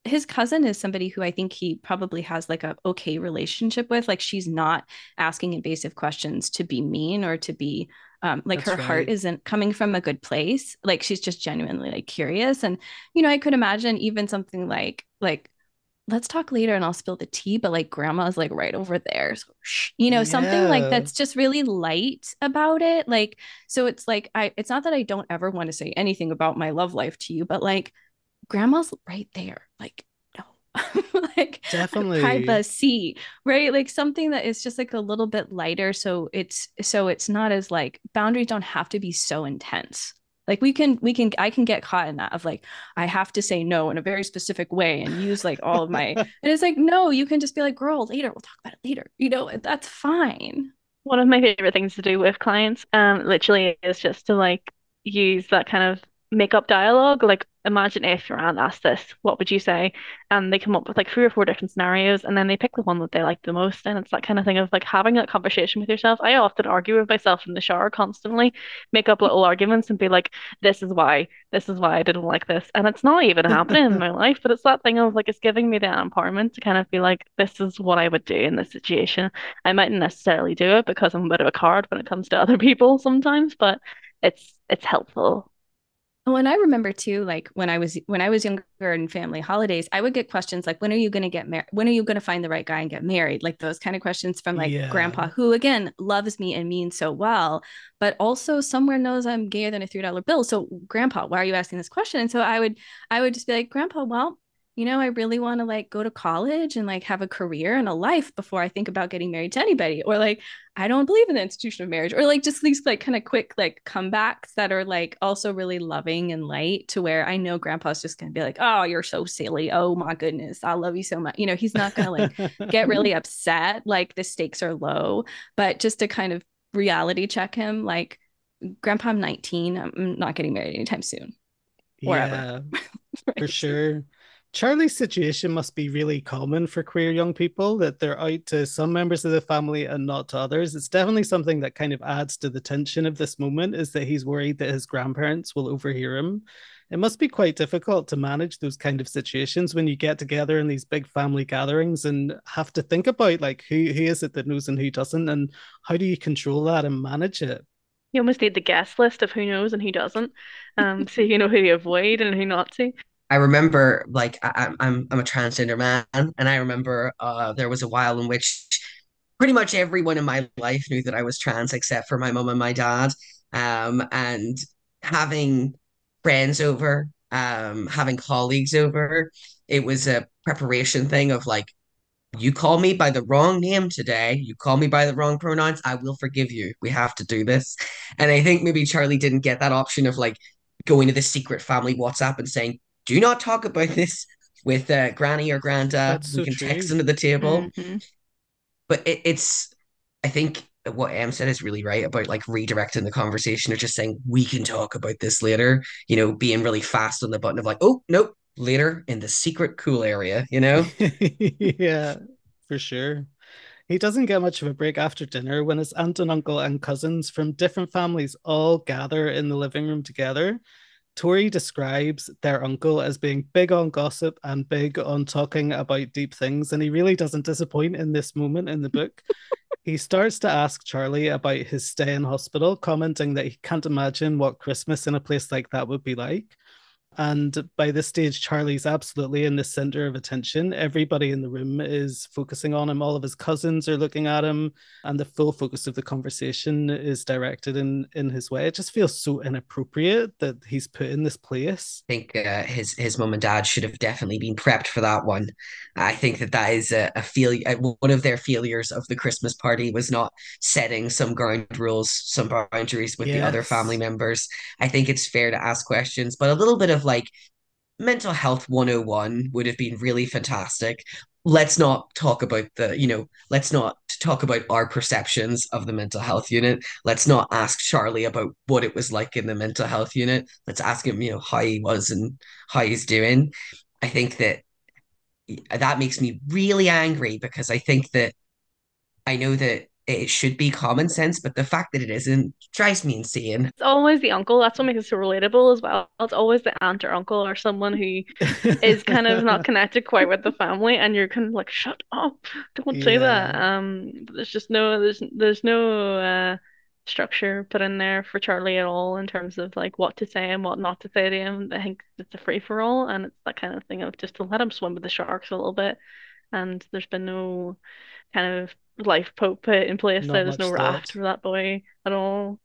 [SPEAKER 4] his cousin is somebody who I think he probably has like a okay relationship with. Like she's not asking invasive questions to be mean or to be um, like
[SPEAKER 1] That's
[SPEAKER 4] her heart isn't coming from a good place. Like she's just genuinely like curious. And you know, I could imagine even something like like let's talk later and I'll spill the tea, but like grandma's like right over there. So shh, you know, something like that's just really light about it. Like so it's like I it's not that I don't ever want to say anything about my love life to you, but like grandma's right there. Like, no, like
[SPEAKER 1] Definitely.
[SPEAKER 4] privacy, right? Like something that is just like a little bit lighter. So it's so it's not as like boundaries don't have to be so intense. Like we can we can I can get caught in that of like I have to say no in a very specific way and use like all of my and it's like no, you can just be like, girl, later, we'll talk about it later. You know, that's fine.
[SPEAKER 3] One of my favorite things to do with clients, um, literally is just to like use that kind of make up dialogue. Like, imagine if your aunt asked this, what would you say? And they come up with like three or four different scenarios, and then they pick the one that they like the most. And it's that kind of thing of like having that conversation with yourself. I often argue with myself in the shower constantly, make up little arguments and be like, this is why, this is why I didn't like this. And it's not even happening in my life, but it's that thing of like, it's giving me that empowerment to kind of be like, this is what I would do in this situation. I mightn't necessarily do it because I'm a bit of a card when it comes to other people sometimes, but it's it's helpful.
[SPEAKER 4] Oh, and I remember too, like when I was when I was younger in family holidays, I would get questions like, "When are you going to get married? When are you going to find the right guy and get married?" Like those kind of questions from like
[SPEAKER 1] Yeah.
[SPEAKER 4] grandpa, who again loves me and means so well, but also somewhere knows I'm gayer than a three dollar bill. So, grandpa, why are you asking this question? And so I would I would just be like, "Grandpa, well, you know, I really want to like go to college and like have a career and a life before I think about getting married to anybody." Or like, I don't believe in the institution of marriage, or like just these like kind of quick like comebacks that are like also really loving and light to where I know grandpa's just gonna be like, Oh, you're so silly. Oh my goodness, I love you so much. You know, he's not gonna like get really upset, like the stakes are low, but just to kind of reality check him, like, Grandpa, I'm 19, I'm not getting married anytime soon.
[SPEAKER 1] Yeah. For sure. Charlie's situation must be really common for queer young people that they're out to some members of the family and not to others. It's definitely something that kind of adds to the tension of this moment is that he's worried that his grandparents will overhear him. It must be quite difficult to manage those kind of situations when you get together in these big family gatherings and have to think about like who who is it that knows and who doesn't and how do you control that and manage it?
[SPEAKER 3] You almost need the guest list of who knows and who doesn't, um, so you know who to avoid and who not to.
[SPEAKER 2] I remember like I, I'm I'm a transgender man, and I remember uh, there was a while in which pretty much everyone in my life knew that I was trans except for my mom and my dad. Um, and having friends over, um, having colleagues over, it was a preparation thing of like, you call me by the wrong name today, you call me by the wrong pronouns, I will forgive you. We have to do this. And I think maybe Charlie didn't get that option of like going to the secret family WhatsApp and saying, do not talk about this with uh, granny or granda.
[SPEAKER 1] That's
[SPEAKER 2] We
[SPEAKER 1] so
[SPEAKER 2] can text
[SPEAKER 1] true.
[SPEAKER 2] under the table
[SPEAKER 3] hmm
[SPEAKER 2] but it, it's I think what Em said is really right about like redirecting the conversation or just saying we can talk about this later. You know, being really fast on the button of like, oh nope, later in the secret cool area. You know,
[SPEAKER 1] yeah, for sure. He doesn't get much of a break after dinner when his aunt and uncle and cousins from different families all gather in the living room together. Tori describes their uncle as being big on gossip and big on talking about deep things, and he really doesn't disappoint in this moment in the book. he starts to ask Charlie about his stay in hospital, commenting that he can't imagine what Christmas in a place like that would be like. And by this stage, Charlie's absolutely in the center of attention. Everybody in the room is focusing on him. All of his cousins are looking at him, and the full focus of the conversation is directed in in his way. It just feels so inappropriate that he's put in this place.
[SPEAKER 2] I think uh, his his mom and dad should have definitely been prepped for that one. I think that that is a, a failure. Uh, one of their failures of the Christmas party was not setting some ground rules, some boundaries with yes. the other family members. I think it's fair to ask questions, but a little bit of like mental health 101 would have been really fantastic. Let's not talk about the you know let's not talk about our perceptions of the mental health unit. Let's not ask charlie about what it was like in the mental health unit. Let's ask him you know how he was and how he's doing. I think that that makes me really angry because i think that i know that it should be common sense, but the fact that it isn't drives me insane.
[SPEAKER 3] It's always the uncle. That's what makes it so relatable as well. It's always the aunt or uncle or someone who is kind of not connected quite with the family, and you're kind of like, "Shut up! Don't yeah. say that." Um, there's just no, there's, there's no uh, structure put in there for Charlie at all in terms of like what to say and what not to say to him. I think it's a free for all, and it's that kind of thing of just to let him swim with the sharks a little bit. And there's been no kind of life Pope put in place. Not There's no raft for that boy at all.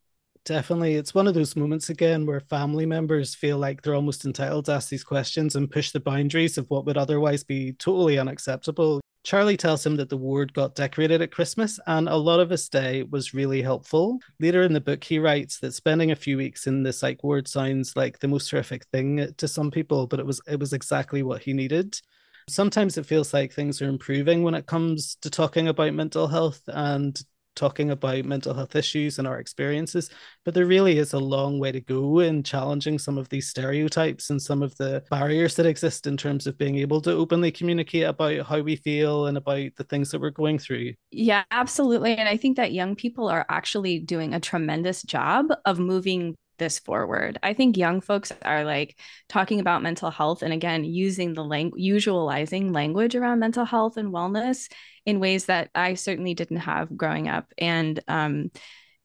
[SPEAKER 1] Definitely. It's one of those moments again where family members feel like they're almost entitled to ask these questions and push the boundaries of what would otherwise be totally unacceptable. Charlie tells him that the ward got decorated at Christmas and a lot of his stay was really helpful. Later in the book, he writes that spending a few weeks in the psych ward sounds like the most horrific thing to some people, but it was it was exactly what he needed. Sometimes it feels like things are improving when it comes to talking about mental health and talking about mental health issues and our experiences, but there really is a long way to go in challenging some of these stereotypes and some of the barriers that exist in terms of being able to openly communicate about how we feel and about the things that we're going through.
[SPEAKER 4] Yeah, absolutely. And I think that young people are actually doing a tremendous job of moving this forward. I think young folks are like talking about mental health and again using the language usualizing language around mental health and wellness in ways that I certainly didn't have growing up and um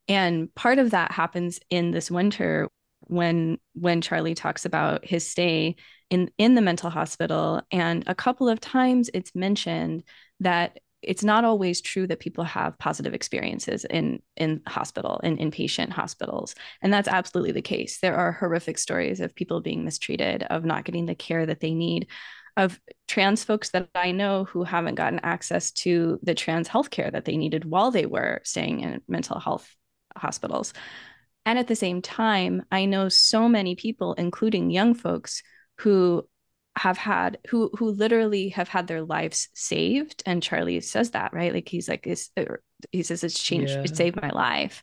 [SPEAKER 4] and part of that happens in this winter when when Charlie talks about his stay in in the mental hospital and a couple of times it's mentioned that it's not always true that people have positive experiences in in hospital in inpatient hospitals and that's absolutely the case. There are horrific stories of people being mistreated of not getting the care that they need of trans folks that i know who haven't gotten access to the trans healthcare that they needed while they were staying in mental health hospitals. And at the same time i know so many people including young folks who have had who who literally have had their lives saved and charlie says that right? Like he's like it's, uh, he says it's changed yeah. it saved my life.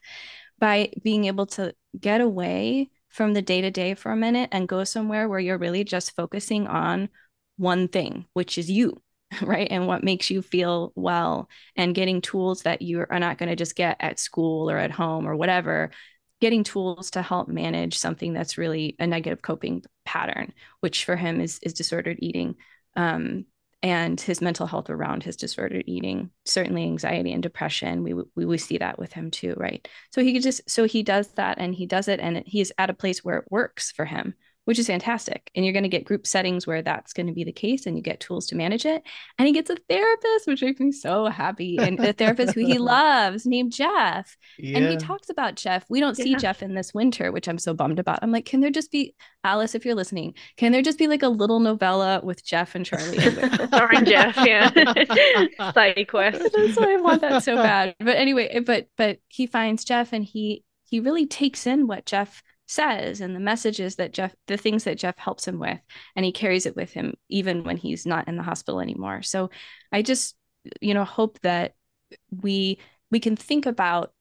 [SPEAKER 4] By being able to get away from the day to day for a minute and go somewhere where you're really just focusing on one thing which is you right? And what makes you feel well and getting tools that you are not going to just get at school or at home or whatever getting tools to help manage something that's really a negative coping pattern, which for him is is disordered eating. Um, and his mental health around his disordered eating, certainly anxiety and depression. We, we we see that with him too, right? So he could just so he does that and he does it, and he's at a place where it works for him, which is fantastic. And you're going to get group settings where that's going to be the case and you get tools to manage it. And he gets a therapist, which makes me so happy. And a therapist who he loves named Jeff. Yeah. And he talks about Jeff. We don't see. Jeff in this winter, which I'm so bummed about. I'm like, can there just be, Alice, if you're listening, can there just be like a little novella with Jeff and Charlie?
[SPEAKER 3] Starring Jeff, yeah. Side quest.
[SPEAKER 4] That's why I want that so bad. But anyway, but but he finds Jeff and he he really takes in what Jeff says and the messages that Jeff, the things that Jeff helps him with, and he carries it with him even when he's not in the hospital anymore. So I just, you know, hope that we we can think about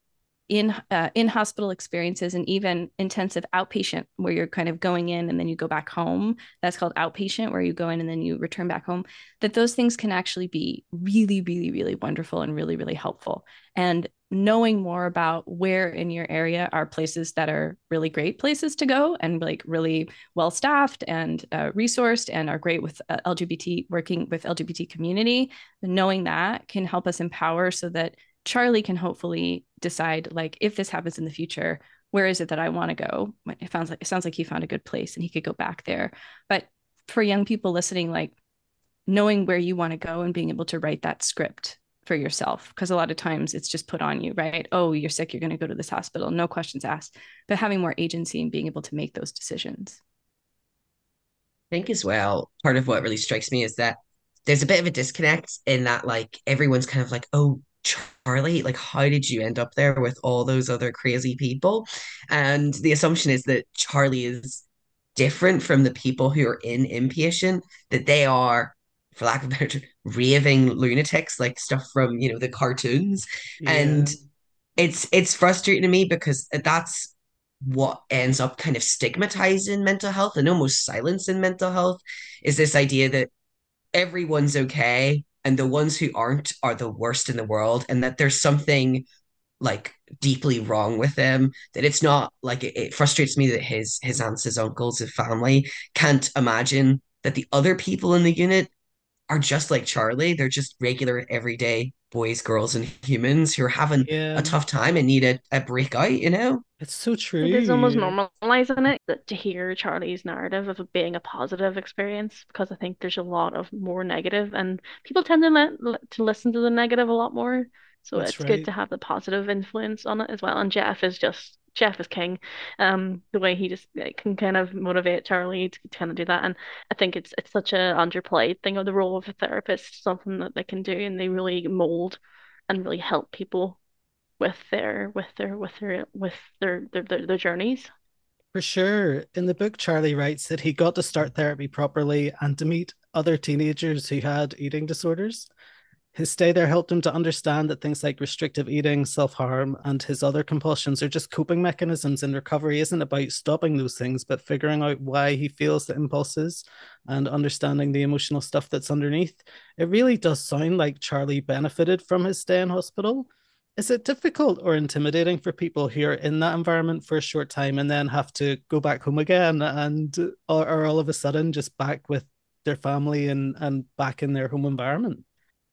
[SPEAKER 4] in uh, in hospital experiences and even intensive outpatient where you're kind of going in and then you go back home that's called outpatient where you go in and then you return back home that those things can actually be really really really wonderful and really really helpful. And knowing more about where in your area are places that are really great places to go and like really well staffed and uh, resourced and are great with uh, lgbt working with lgbt community knowing that can help us empower so that Charlie can hopefully decide like if this happens in the future, where is it that I want to go? It sounds like it sounds like he found a good place and he could go back there. But for young people listening, like knowing where you want to go and being able to write that script for yourself because a lot of times it's just put on you right oh you're sick you're going to go to this hospital no questions asked but having more agency and being able to make those decisions
[SPEAKER 2] i think as well part of what really strikes me is that there's a bit of a disconnect in that like everyone's kind of like oh Charlie, like, how did you end up there with all those other crazy people? And the assumption is that Charlie is different from the people who are in inpatient, that they are, for lack of a better term, raving lunatics, like stuff from, you know, the cartoons. Yeah. And it's it's frustrating to me because that's what ends up kind of stigmatizing mental health and almost silencing mental health is this idea that everyone's okay and the ones who aren't are the worst in the world and that there's something like deeply wrong with them that it's not like it, it, frustrates me that his his aunts his uncles his family can't imagine that the other people in the unit are just like charlie. They're just regular everyday boys girls and humans who are having yeah. a tough time and need a, a breakout you know
[SPEAKER 1] it's so true
[SPEAKER 3] it is almost normalizing it that to hear charlie's narrative of it being a positive experience because i think there's a lot of more negative and people tend to let to listen to the negative a lot more so That's it's right. good to have the positive influence on it as well and jeff is just Jeff is king. Um, the way he just can kind of motivate Charlie to, to kind of do that, and I think it's it's such a underplayed thing of the role of a therapist, something that they can do, and they really mold and really help people with their with their with their with their their, their, their journeys.
[SPEAKER 1] For sure. In the book, Charlie writes that he got to start therapy properly and to meet other teenagers who had eating disorders. His stay there helped him to understand that things like restrictive eating, self harm, and his other compulsions are just coping mechanisms, and recovery isn't about stopping those things, but figuring out why he feels the impulses and understanding the emotional stuff that's underneath. It really does sound like Charlie benefited from his stay in hospital. Is it difficult or intimidating for people who are in that environment for a short time and then have to go back home again and are all of a sudden just back with their family and, and back in their home environment?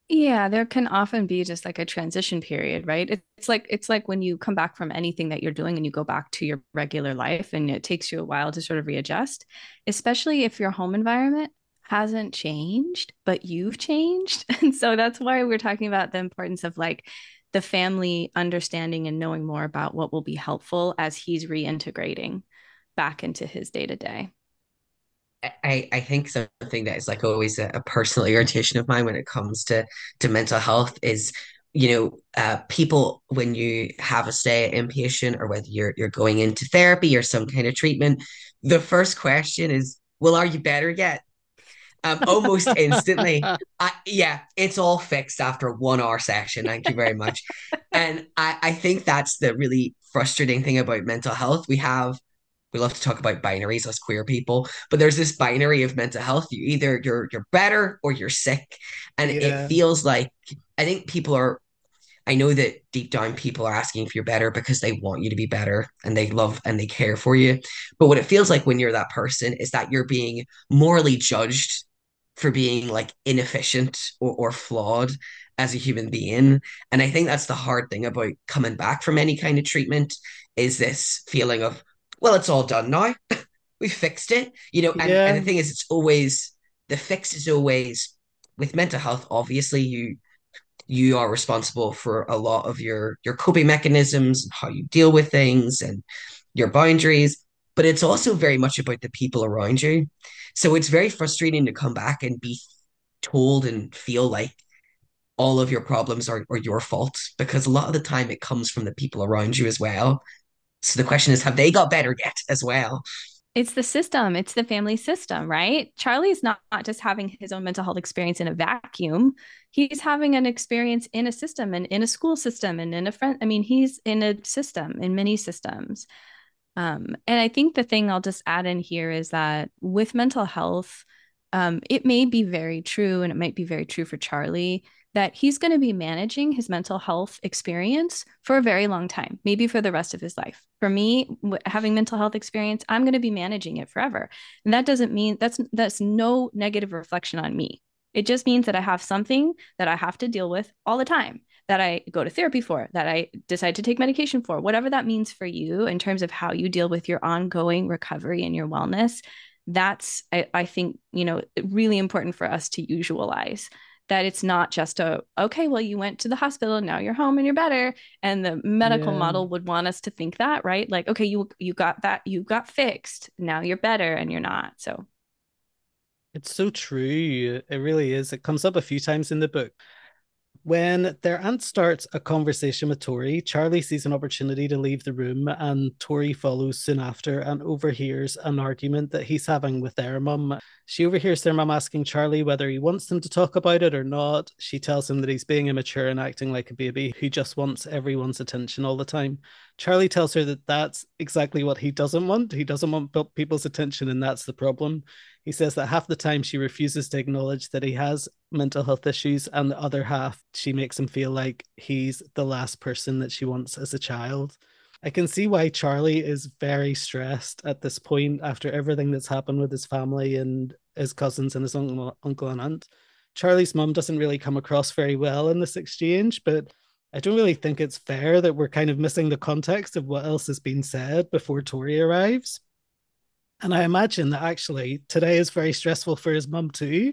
[SPEAKER 4] Yeah, there can often be just like a transition period, right? It's like it's like when you come back from anything that you're doing and you go back to your regular life and it takes you a while to sort of readjust, especially if your home environment hasn't changed, but you've changed. And so that's why we're talking about the importance of like the family understanding and knowing more about what will be helpful as he's reintegrating back into his day to day.
[SPEAKER 2] I, I think something that is like always a, a, personal irritation of mine when it comes to to mental health is you know uh, people when you have a stay at inpatient or whether you're you're going into therapy or some kind of treatment the first question is well are you better yet? Um, almost instantly I, yeah it's all fixed after one hour session thank you very much. And I, I think that's the really frustrating thing about mental health. We have we love to talk about binaries as queer people, but there's this binary of mental health. You either you're you're better or you're sick. And yeah. it feels like I think people are I know that deep down people are asking if you're better because they want you to be better and they love and they care for you. But what it feels like when you're that person is that you're being morally judged for being like inefficient or, or flawed as a human being. And I think that's the hard thing about coming back from any kind of treatment is this feeling of, well, it's all done now. we fixed it, you know. And, yeah. and the thing is, it's always the fix is always with mental health. Obviously, you you are responsible for a lot of your your coping mechanisms, and how you deal with things, and your boundaries. But it's also very much about the people around you. So it's very frustrating to come back and be told and feel like all of your problems are, are your fault because a lot of the time it comes from the people around you as well. So the question is, have they got better yet as well?
[SPEAKER 4] it's the system. It's the family system right? Charlie's not, not just having his own mental health experience in a vacuum. He's having an experience in a system and in a school system and in a friend i mean he's in a system in many systems. Um, and i think the thing i'll just add in here is that with mental health um, it may be very true and it might be very true for charlie that he's going to be managing his mental health experience for a very long time, maybe for the rest of his life. For me, having mental health experience, I'm going to be managing it forever. And that doesn't mean that's that's no negative reflection on me. It just means that I have something that I have to deal with all the time, that I go to therapy for, that I decide to take medication for, whatever that means for you in terms of how you deal with your ongoing recovery and your wellness. That's, I, I think, you know, really important for us to usualize that it's not just a okay well you went to the hospital and now you're home and you're better and the medical yeah. model would want us to think that right? Like okay you you got that you got fixed now you're better and you're not so.
[SPEAKER 1] It's so true it really is it comes up a few times in the book when their aunt starts a conversation with Tori, Charlie sees an opportunity to leave the room, and Tori follows soon after and overhears an argument that he's having with their mum. She overhears their mum asking Charlie whether he wants them to talk about it or not. She tells him that he's being immature and acting like a baby who just wants everyone's attention all the time. Charlie tells her that that's exactly what he doesn't want. He doesn't want people's attention, and that's the problem. He says that half the time she refuses to acknowledge that he has mental health issues, and the other half she makes him feel like he's the last person that she wants as a child. I can see why Charlie is very stressed at this point after everything that's happened with his family and his cousins and his uncle, uncle and aunt. Charlie's mum doesn't really come across very well in this exchange, but I don't really think it's fair that we're kind of missing the context of what else has been said before Tori arrives. And I imagine that actually today is very stressful for his mum too.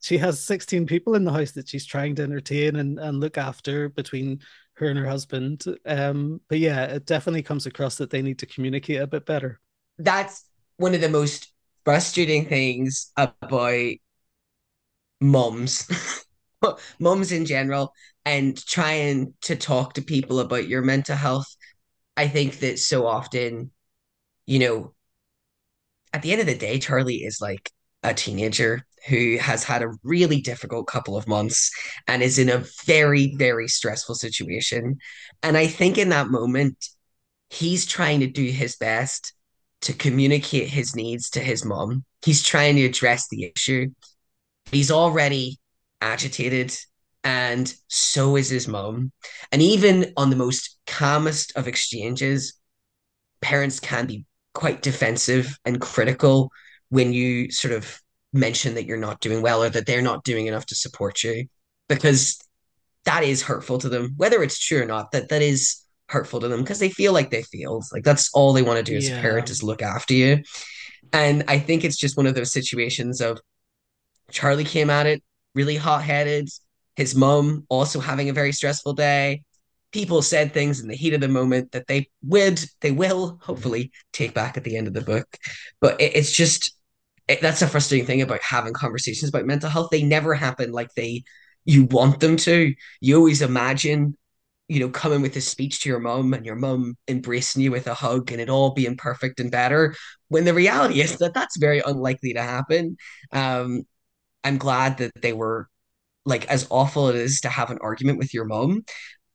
[SPEAKER 1] She has 16 people in the house that she's trying to entertain and, and look after between her and her husband. Um, but yeah, it definitely comes across that they need to communicate a bit better.
[SPEAKER 2] That's one of the most frustrating things about mums, mums in general, and trying to talk to people about your mental health. I think that so often, you know, at the end of the day, Charlie is like a teenager who has had a really difficult couple of months and is in a very, very stressful situation. And I think in that moment, he's trying to do his best to communicate his needs to his mom. He's trying to address the issue. He's already agitated, and so is his mom. And even on the most calmest of exchanges, parents can be quite defensive and critical when you sort of mention that you're not doing well or that they're not doing enough to support you because that is hurtful to them whether it's true or not that that is hurtful to them because they feel like they failed like that's all they want to do as yeah. a parent is look after you and i think it's just one of those situations of charlie came at it really hot-headed. His mom also having a very stressful day. People said things in the heat of the moment that they would they will hopefully take back at the end of the book. But it, it's just it, that's a frustrating thing about having conversations about mental health. They never happen like they you want them to. You always imagine you know coming with a speech to your mum and your mum embracing you with a hug and it all being perfect and better when the reality is that that's very unlikely to happen. Um i'm glad that they were like as awful it is to have an argument with your mom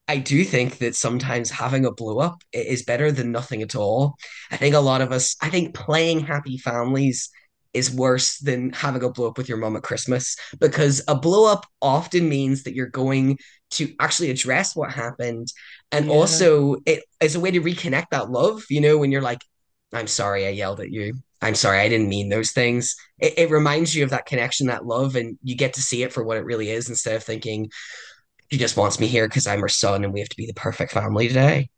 [SPEAKER 2] I do think that sometimes having a blow up is better than nothing at all. I think a lot of us, I think playing happy families is worse than having a blow up with your mom at Christmas because a blow up often means that you're going to actually address what happened. And yeah. also, it is a way to reconnect that love, you know, when you're like, I'm sorry I yelled at you. I'm sorry, I didn't mean those things. It, it reminds you of that connection, that love, and you get to see it for what it really is instead of thinking, she just wants me here because I'm her son and we have to be the perfect family today.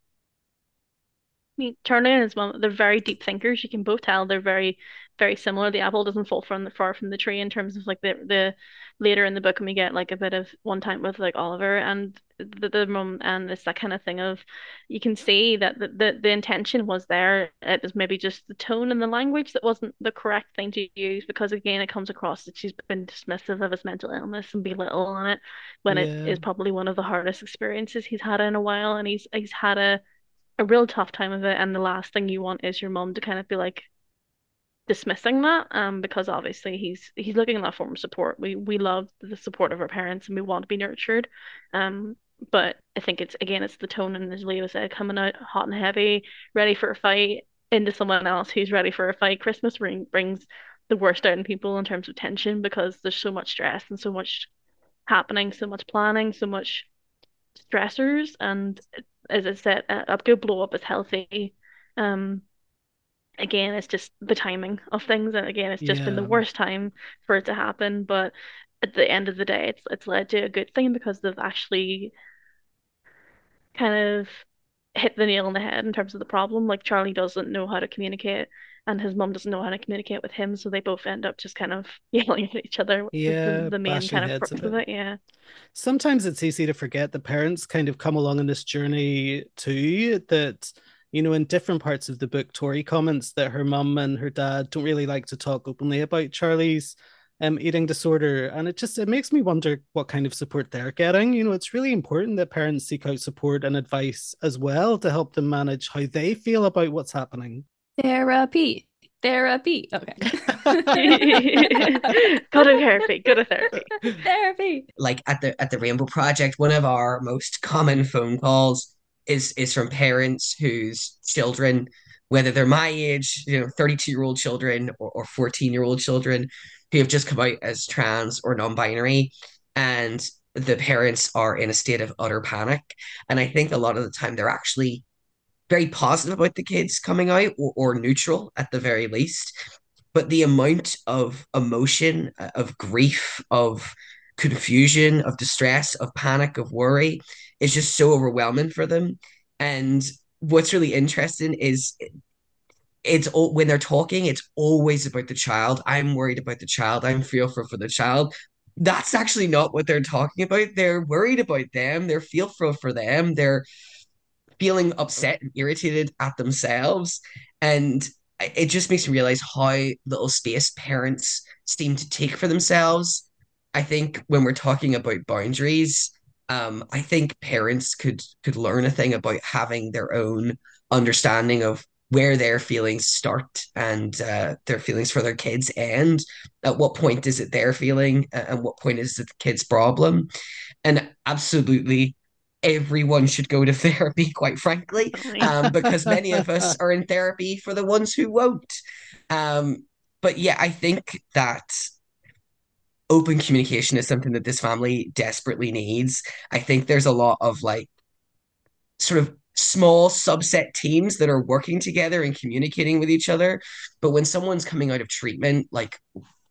[SPEAKER 3] I mean, Charlie and his mom, they're very deep thinkers. You can both tell they're very, very similar. The apple doesn't fall from the far from the tree in terms of like the the later in the book, and we get like a bit of one time with like Oliver and the, the mom, and it's that kind of thing of you can see that the, the the intention was there. It was maybe just the tone and the language that wasn't the correct thing to use because again, it comes across that she's been dismissive of his mental illness and belittle on it when yeah. it is probably one of the hardest experiences he's had in a while, and he's he's had a a real tough time of it. And the last thing you want is your mom to kind of be like, dismissing that um because obviously he's he's looking at that form of support. We we love the support of our parents and we want to be nurtured. Um but I think it's again it's the tone and as Leo said coming out hot and heavy ready for a fight into someone else who's ready for a fight. Christmas bring, brings the worst out in people in terms of tension because there's so much stress and so much happening so much planning so much stressors. And as I said a upgo blow up is healthy. Um again, it's just the timing of things, and again, it's just been the worst time for it to happen. But at the end of the day, it's it's led to a good thing because they've actually kind of hit the nail on the head in terms of the problem. Like Charlie doesn't know how to communicate, and his mum doesn't know how to communicate with him, so they both end up just kind of yelling at each other.
[SPEAKER 1] Yeah,
[SPEAKER 3] the, the main kind of of it. Yeah.
[SPEAKER 1] Sometimes it's easy to forget the parents kind of come along in this journey too. That you know, in different parts of the book, Tori comments that her mum and her dad don't really like to talk openly about Charlie's um, eating disorder. And it just it makes me wonder what kind of support they're getting. You know, it's really important that parents seek out support and advice as well to help them manage how they feel about what's happening.
[SPEAKER 4] Therapy. Therapy. Okay.
[SPEAKER 3] go to therapy. Go to therapy.
[SPEAKER 4] Therapy.
[SPEAKER 2] Like at the at the Rainbow Project, one of our most common phone calls is is from parents whose children, whether they're my age, you know, 32 year old children or 14 year old children who have just come out as trans or non-binary and the parents are in a state of utter panic. And I think a lot of the time they're actually very positive about the kids coming out or, or neutral at the very least. But the amount of emotion, uh, of grief, of confusion, of distress, of panic, of worry is just so overwhelming for them. And what's really interesting is it's all when they're talking, it's always about the child. I'm worried about the child. I'm fearful for the child. That's actually not what they're talking about. They're worried about them. They're fearful for them. They're feeling upset and irritated at themselves. And it just makes me realize how little space parents seem to take for themselves I think when we're talking about boundaries, um, I think parents could could learn a thing about having their own understanding of where their feelings start and uh, their feelings for their kids end. At what point is it their feeling, and what point is it the kid's problem? And absolutely, everyone should go to therapy. Quite frankly, um, because many of us are in therapy for the ones who won't. Um, but yeah, I think that open communication is something that this family desperately needs. I think there's a lot of like sort of small subset teams that are working together and communicating with each other. But when someone's coming out of treatment, like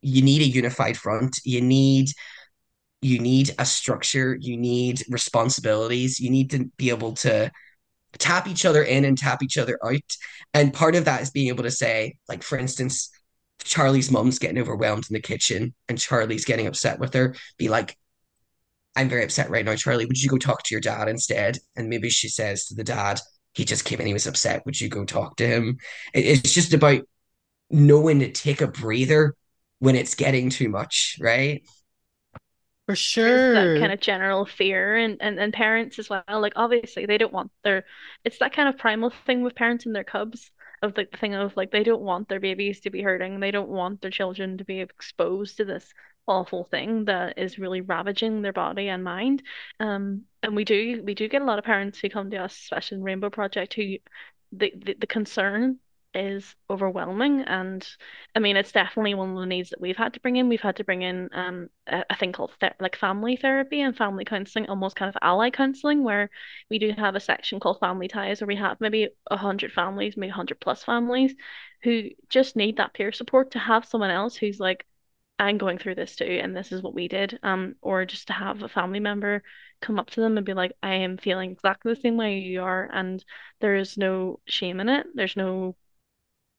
[SPEAKER 2] you need a unified front, you need you need a structure, you need responsibilities, you need to be able to tap each other in and tap each other out. And part of that is being able to say, like, for instance, Charlie's mom's getting overwhelmed in the kitchen and Charlie's getting upset with her, be like, I'm very upset right now, Charlie. Would you go talk to your dad instead? And maybe she says to the dad, he just came in, he was upset. Would you go talk to him? It's just about knowing to take a breather when it's getting too much, right?
[SPEAKER 1] For sure.
[SPEAKER 3] that kind of general fear and, and, and parents as well. Like obviously they don't want their it's that kind of primal thing with parents and their cubs of the thing of like they don't want their babies to be hurting, they don't want their children to be exposed to this awful thing that is really ravaging their body and mind. Um, and we do we do get a lot of parents who come to us, especially in Rainbow Project, who the, the, the concern is overwhelming and I mean it's definitely one of the needs that we've had to bring in. We've had to bring in um a, a thing called like family therapy and family counseling almost kind of ally counseling where we do have a section called family ties where we have maybe hundred families maybe 100 plus families who just need that peer support to have someone else who's like I'm going through this too and this is what we did um or just to have a family member come up to them and be like I am feeling exactly the same way you are and there is no shame in it. There's no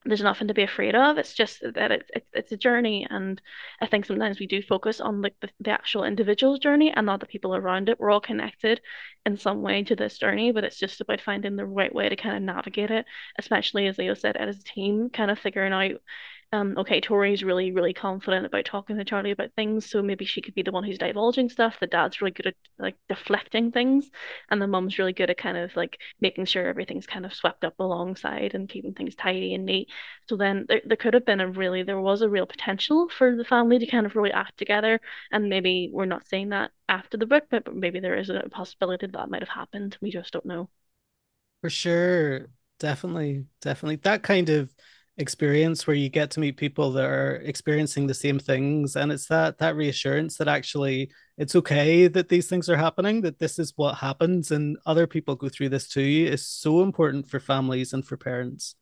[SPEAKER 3] there's nothing to be afraid of. It's just that it's it's, it's a journey, and I think sometimes we do focus on like the, the actual individual's journey and not the people around it. We're all connected in some way to this journey, but it's just about finding the right way to kind of navigate it, especially as Leo said, as a team, kind of figuring out um, okay, Tori's really, really confident about talking to Charlie about things, so maybe she could be the one who's divulging stuff. The dad's really good at like deflecting things, and the mum's really good at kind of like making sure everything's kind of swept up alongside and keeping things tidy and neat. So then there, there could have been a really, there was a real potential for the family to kind of really act together, and maybe we're not saying that after the book, but maybe there is a possibility that, that might have happened. We just don't know.
[SPEAKER 1] For sure. Definitely. Definitely. That kind of experience where you get to meet people that are experiencing the same things and it's that that reassurance that actually it's okay that these things are happening that this is what happens and other people go through this too is so important for families and for parents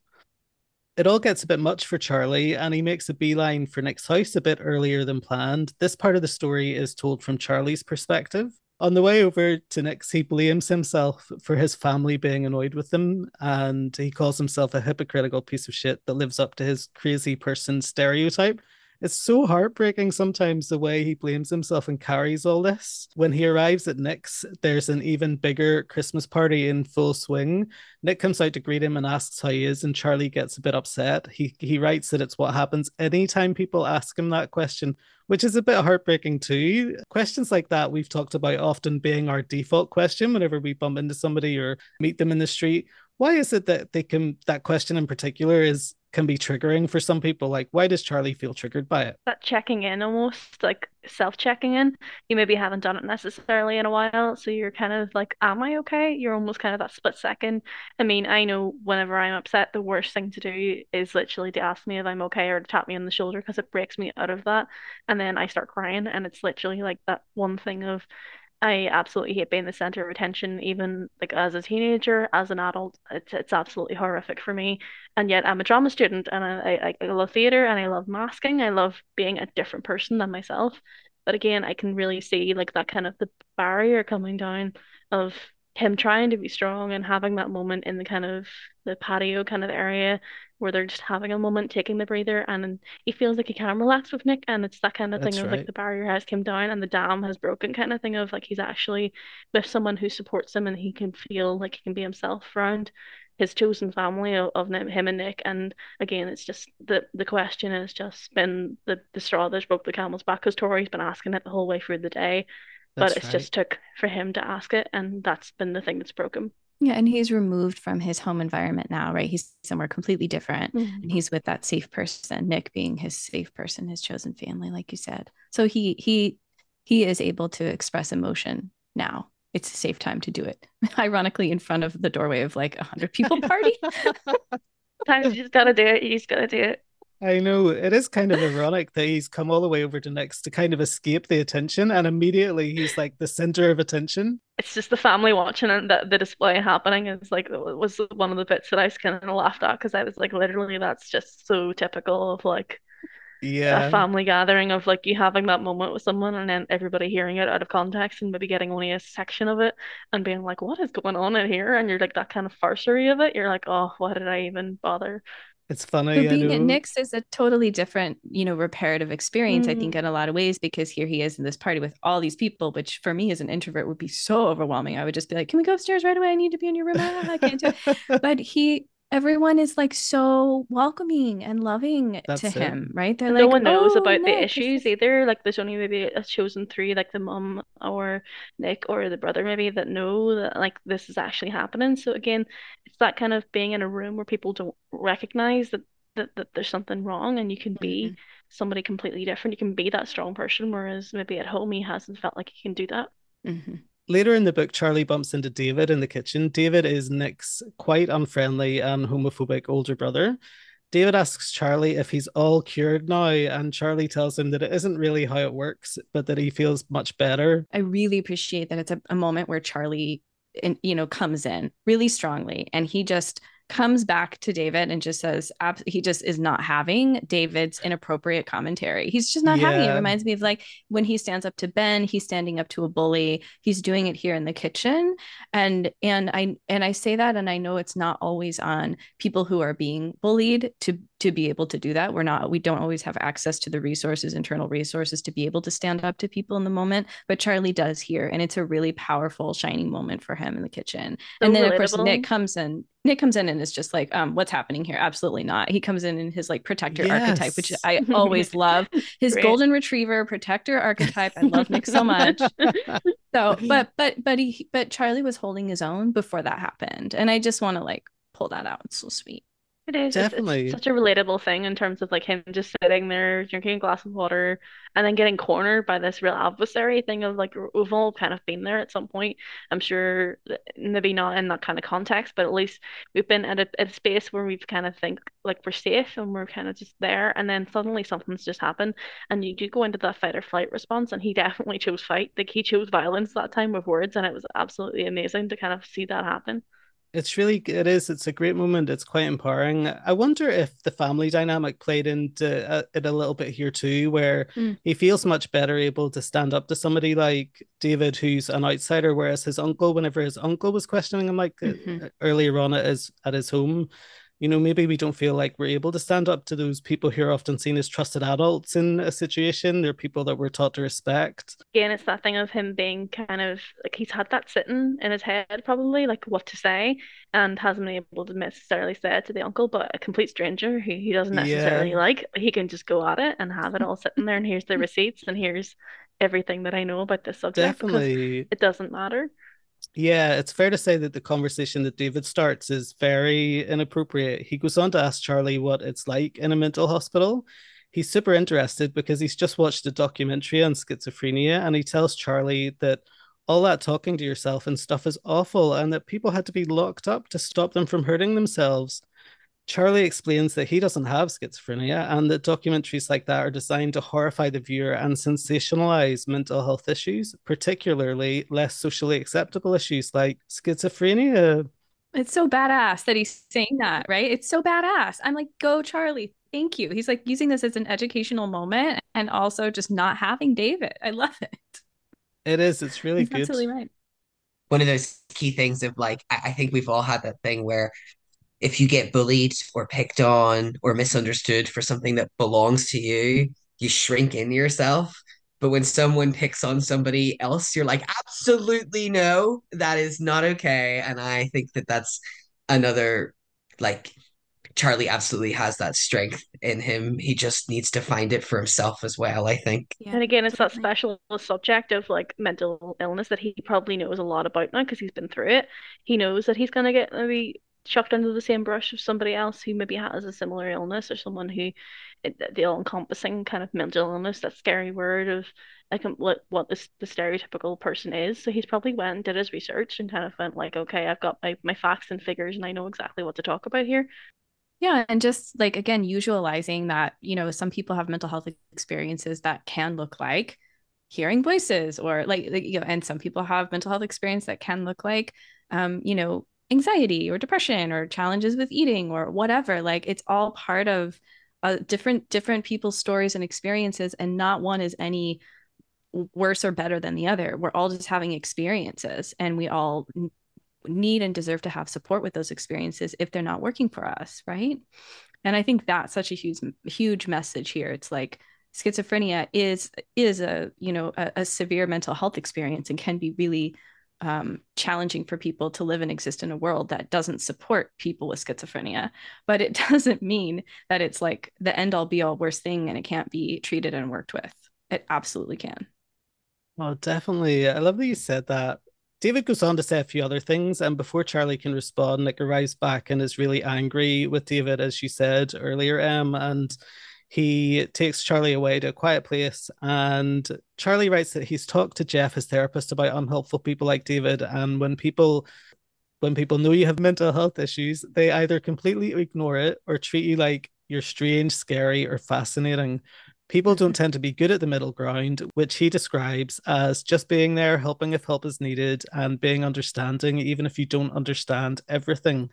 [SPEAKER 1] it all gets a bit much for Charlie, and he makes a beeline for Nick's house a bit earlier than planned. This part of the story is told from Charlie's perspective. On the way over to Nick's, he blames himself for his family being annoyed with him, and he calls himself a hypocritical piece of shit that lives up to his crazy person stereotype. It's so heartbreaking sometimes the way he blames himself and carries all this. When he arrives at Nick's, there's an even bigger Christmas party in full swing. Nick comes out to greet him and asks how he is, and Charlie gets a bit upset. He he writes that it's what happens anytime people ask him that question, which is a bit heartbreaking too. Questions like that we've talked about often being our default question whenever we bump into somebody or meet them in the street. Why is it that they can that question in particular is can be triggering for some people. Like, why does Charlie feel triggered by it?
[SPEAKER 3] That checking in almost like self checking in. You maybe haven't done it necessarily in a while. So you're kind of like, Am I okay? You're almost kind of that split second. I mean, I know whenever I'm upset, the worst thing to do is literally to ask me if I'm okay or to tap me on the shoulder because it breaks me out of that. And then I start crying. And it's literally like that one thing of, I absolutely hate being the center of attention, even like as a teenager, as an adult. It's it's absolutely horrific for me. And yet I'm a drama student and I, I, I love theater and I love masking. I love being a different person than myself. But again, I can really see like that kind of the barrier coming down of him trying to be strong and having that moment in the kind of the patio kind of area where they're just having a moment, taking the breather, and he feels like he can relax with Nick, and it's that kind of That's thing of right. like the barrier has come down and the dam has broken, kind of thing of like he's actually with someone who supports him and he can feel like he can be himself around his chosen family of, of him and Nick. And again, it's just the the question has just been the the straw that broke the camel's back because Tori's been asking it the whole way through the day but it's right. just took for him to ask it and that's been the thing that's broken
[SPEAKER 4] yeah and he's removed from his home environment now right? He's somewhere completely different mm-hmm. and he's with that safe person nick being his safe person his chosen family like you said. So he he he is able to express emotion now. It's a safe time to do it. Ironically in front of the doorway of like a hundred people party.
[SPEAKER 3] Times you just gotta do it. You just gotta do it.
[SPEAKER 1] I know. It is kind of ironic that he's come all the way over to Nick's to kind of escape the attention, and immediately he's like the center of attention.
[SPEAKER 3] It's just the family watching and the, the display happening is like was one of the bits that I was kind of laughed at because I was like, literally, that's just so typical of like
[SPEAKER 1] yeah
[SPEAKER 3] a family gathering of like you having that moment with someone and then everybody hearing it out of context and maybe getting only a section of it and being like, what is going on in here? And you're like that kind of farcery of it. You're like, oh, why did I even bother?
[SPEAKER 1] It's funny.
[SPEAKER 4] But being at Nick's is a totally different, you know, reparative experience, mm. I think, mm. in a lot of ways, because here he is in this party with all these people, which for me as an introvert would be so overwhelming. I would just be like, Can we go upstairs right away? I need to be in your room. I can't do it. but he everyone is like so welcoming and loving That's to it. him, right?
[SPEAKER 3] They're like, no like, one knows oh, about Nick. the issues either. Like there's only maybe a chosen three, like the mom or Nick or the brother maybe that know that like this is actually happening. So again, it's that kind of being in a room where people don't recognize that that, that there's something wrong and you can be mm-hmm. somebody completely different. You can be that strong person, whereas maybe at home he hasn't felt like he can do that.
[SPEAKER 1] Mm-hmm later in the book, Charlie bumps into David in the kitchen. David is Nick's quite unfriendly and homophobic older brother. David asks Charlie if he's all cured now, and Charlie tells him that it isn't really how it works, but that he feels much better.
[SPEAKER 4] I really appreciate that it's a, a moment where Charlie, in, you know, comes in really strongly, and he just comes back to David and just says he just is not having David's inappropriate commentary. He's just not yeah. having it. it. Reminds me of like when he stands up to Ben, he's standing up to a bully. He's doing it here in the kitchen. And and I and I say that and I know it's not always on people who are being bullied to to be able to do that. We're not we don't always have access to the resources, internal resources to be able to stand up to people in the moment, but Charlie does here and it's a really powerful shining moment for him in the kitchen. So and then relatable. of course Nick comes in Nick comes in and is just like, um, what's happening here? Absolutely not. He comes in in his like protector yes. archetype, which I always love. His golden retriever protector archetype. I love Nick so much. so, but but but he but Charlie was holding his own before that happened, and I just want to like pull that out. It's so sweet.
[SPEAKER 3] It is. Definitely. It's, it's, such a relatable thing in terms of like him just sitting there drinking a glass of water and then getting cornered by this real adversary thing of like we've all kind of been there at some point. I'm sure maybe not in that kind of context, but at least we've been at a, at a space where we've kind of think like we're safe and we're kind of just there and then suddenly something's just happened and you do go into that fight or flight response and he definitely chose fight. Like he chose violence that time with words and it was absolutely amazing to kind of see that happen.
[SPEAKER 1] It's really it is. It's a great moment. It's quite empowering. I wonder if the family dynamic played into uh, it a little bit here too, where mm. he feels much better able to stand up to somebody like David, who's an outsider, whereas his uncle, whenever his uncle was questioning him, like uh, mm-hmm. earlier on at his at his home, you know, maybe we don't feel like we're able to stand up to those people who are often seen as trusted adults in a situation. They're people that we're taught to respect.
[SPEAKER 3] Again, it's that thing of him being kind of like he's had that sitting in his head, probably like what to say, and hasn't been able to necessarily say it to the uncle, but a complete stranger who he doesn't necessarily yeah. like, he can just go at it and have it all sitting there. And here's the receipts, and here's everything that I know about this subject. Definitely. It doesn't matter.
[SPEAKER 1] Yeah, it's fair to say that the conversation that David starts is very inappropriate. He goes on to ask Charlie what it's like in a mental hospital. He's super interested because he's just watched a documentary on schizophrenia and he tells Charlie that all that talking to yourself and stuff is awful and that people had to be locked up to stop them from hurting themselves. Charlie explains that he doesn't have schizophrenia and that documentaries like that are designed to horrify the viewer and sensationalize mental health issues, particularly less socially acceptable issues like schizophrenia.
[SPEAKER 4] It's so badass that he's saying that, right? It's so badass. I'm like, go, Charlie. Thank you. He's like using this as an educational moment and also just not having David. I love it.
[SPEAKER 1] It is. It's really he's good.
[SPEAKER 4] Absolutely right.
[SPEAKER 2] One of those key things of like, I think we've all had that thing where if you get bullied or picked on or misunderstood for something that belongs to you, you shrink in yourself. But when someone picks on somebody else, you're like, absolutely no, that is not okay. And I think that that's another, like, Charlie absolutely has that strength in him. He just needs to find it for himself as well, I think.
[SPEAKER 3] Yeah, and again, it's that special subject of like mental illness that he probably knows a lot about now because he's been through it. He knows that he's going to get maybe chucked under the same brush of somebody else who maybe has a similar illness or someone who the all-encompassing kind of mental illness that scary word of like what what this the stereotypical person is. So he's probably went and did his research and kind of went like okay i've got my, my facts and figures and i know exactly what to talk about here.
[SPEAKER 4] Yeah and just like again usualizing that you know some people have mental health experiences that can look like hearing voices or like, like you know and some people have mental health experience that can look like um you know anxiety or depression or challenges with eating or whatever like it's all part of uh, different different people's stories and experiences and not one is any worse or better than the other. We're all just having experiences and we all need and deserve to have support with those experiences if they're not working for us right? And i think that's such a huge huge message here. It's like schizophrenia is is a you know a, a severe mental health experience and can be really um, challenging for people to live and exist in a world that doesn't support people with schizophrenia. But it doesn't mean that it's like the end all be all worst thing and it can't be treated and worked with. It absolutely can.
[SPEAKER 1] Well, definitely. I love that you said that. David goes on to say a few other things, and before Charlie can respond, Nick arrives back and is really angry with David, as you said earlier, Em, and he takes Charlie away to a quiet place, and Charlie writes that he's talked to Geoff, his therapist, about unhelpful people like David. And when people when people know you have mental health issues, they either completely ignore it or treat you like you're strange, scary, or fascinating. People don't mm-hmm. tend to be good at the middle ground, which he describes as just being there, helping if help is needed, and being understanding, even if you don't understand everything.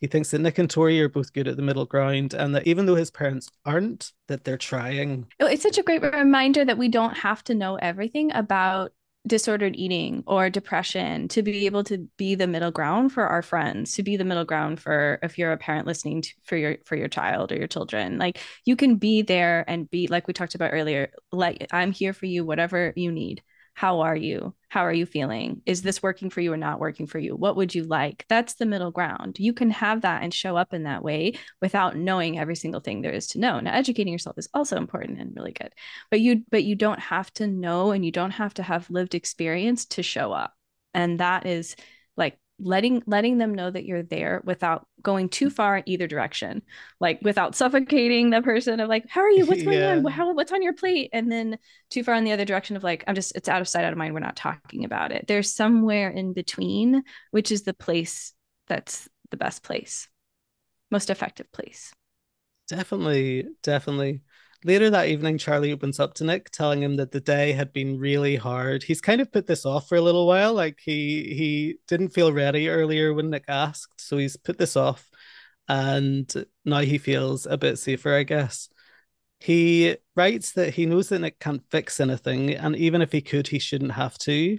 [SPEAKER 1] He thinks that Nick and Tori are both good at the middle ground, and that even though his parents aren't, that they're trying.
[SPEAKER 4] Oh, it's such a great reminder that we don't have to know everything about disordered eating or depression to be able to be the middle ground for our friends to be the middle ground for if you're a parent listening to, for your for your child or your children like you can be there and be like we talked about earlier like i'm here for you whatever you need how are you? How are you feeling? Is this working for you or not working for you? What would you like? That's the middle ground. You can have that and show up in that way without knowing every single thing there is to know. Now educating yourself is also important and really good but you but you don't have to know and you don't have to have lived experience to show up. And that is like letting letting them know that you're there without going too far in either direction like without suffocating the person of like how are you? What's going yeah. on how, what's on your plate? And then too far in the other direction of like i'm just it's out of sight out of mind. We're not talking about it. There's somewhere in between which is the place that's the best place most effective place.
[SPEAKER 1] Definitely definitely Later that evening, Charlie opens up to Nick, telling him that the day had been really hard. He's kind of put this off for a little while. Like he he didn't feel ready earlier when Nick asked, so he's put this off, and now he feels a bit safer, I guess. He writes that he knows that Nick can't fix anything, and even if he could, he shouldn't have to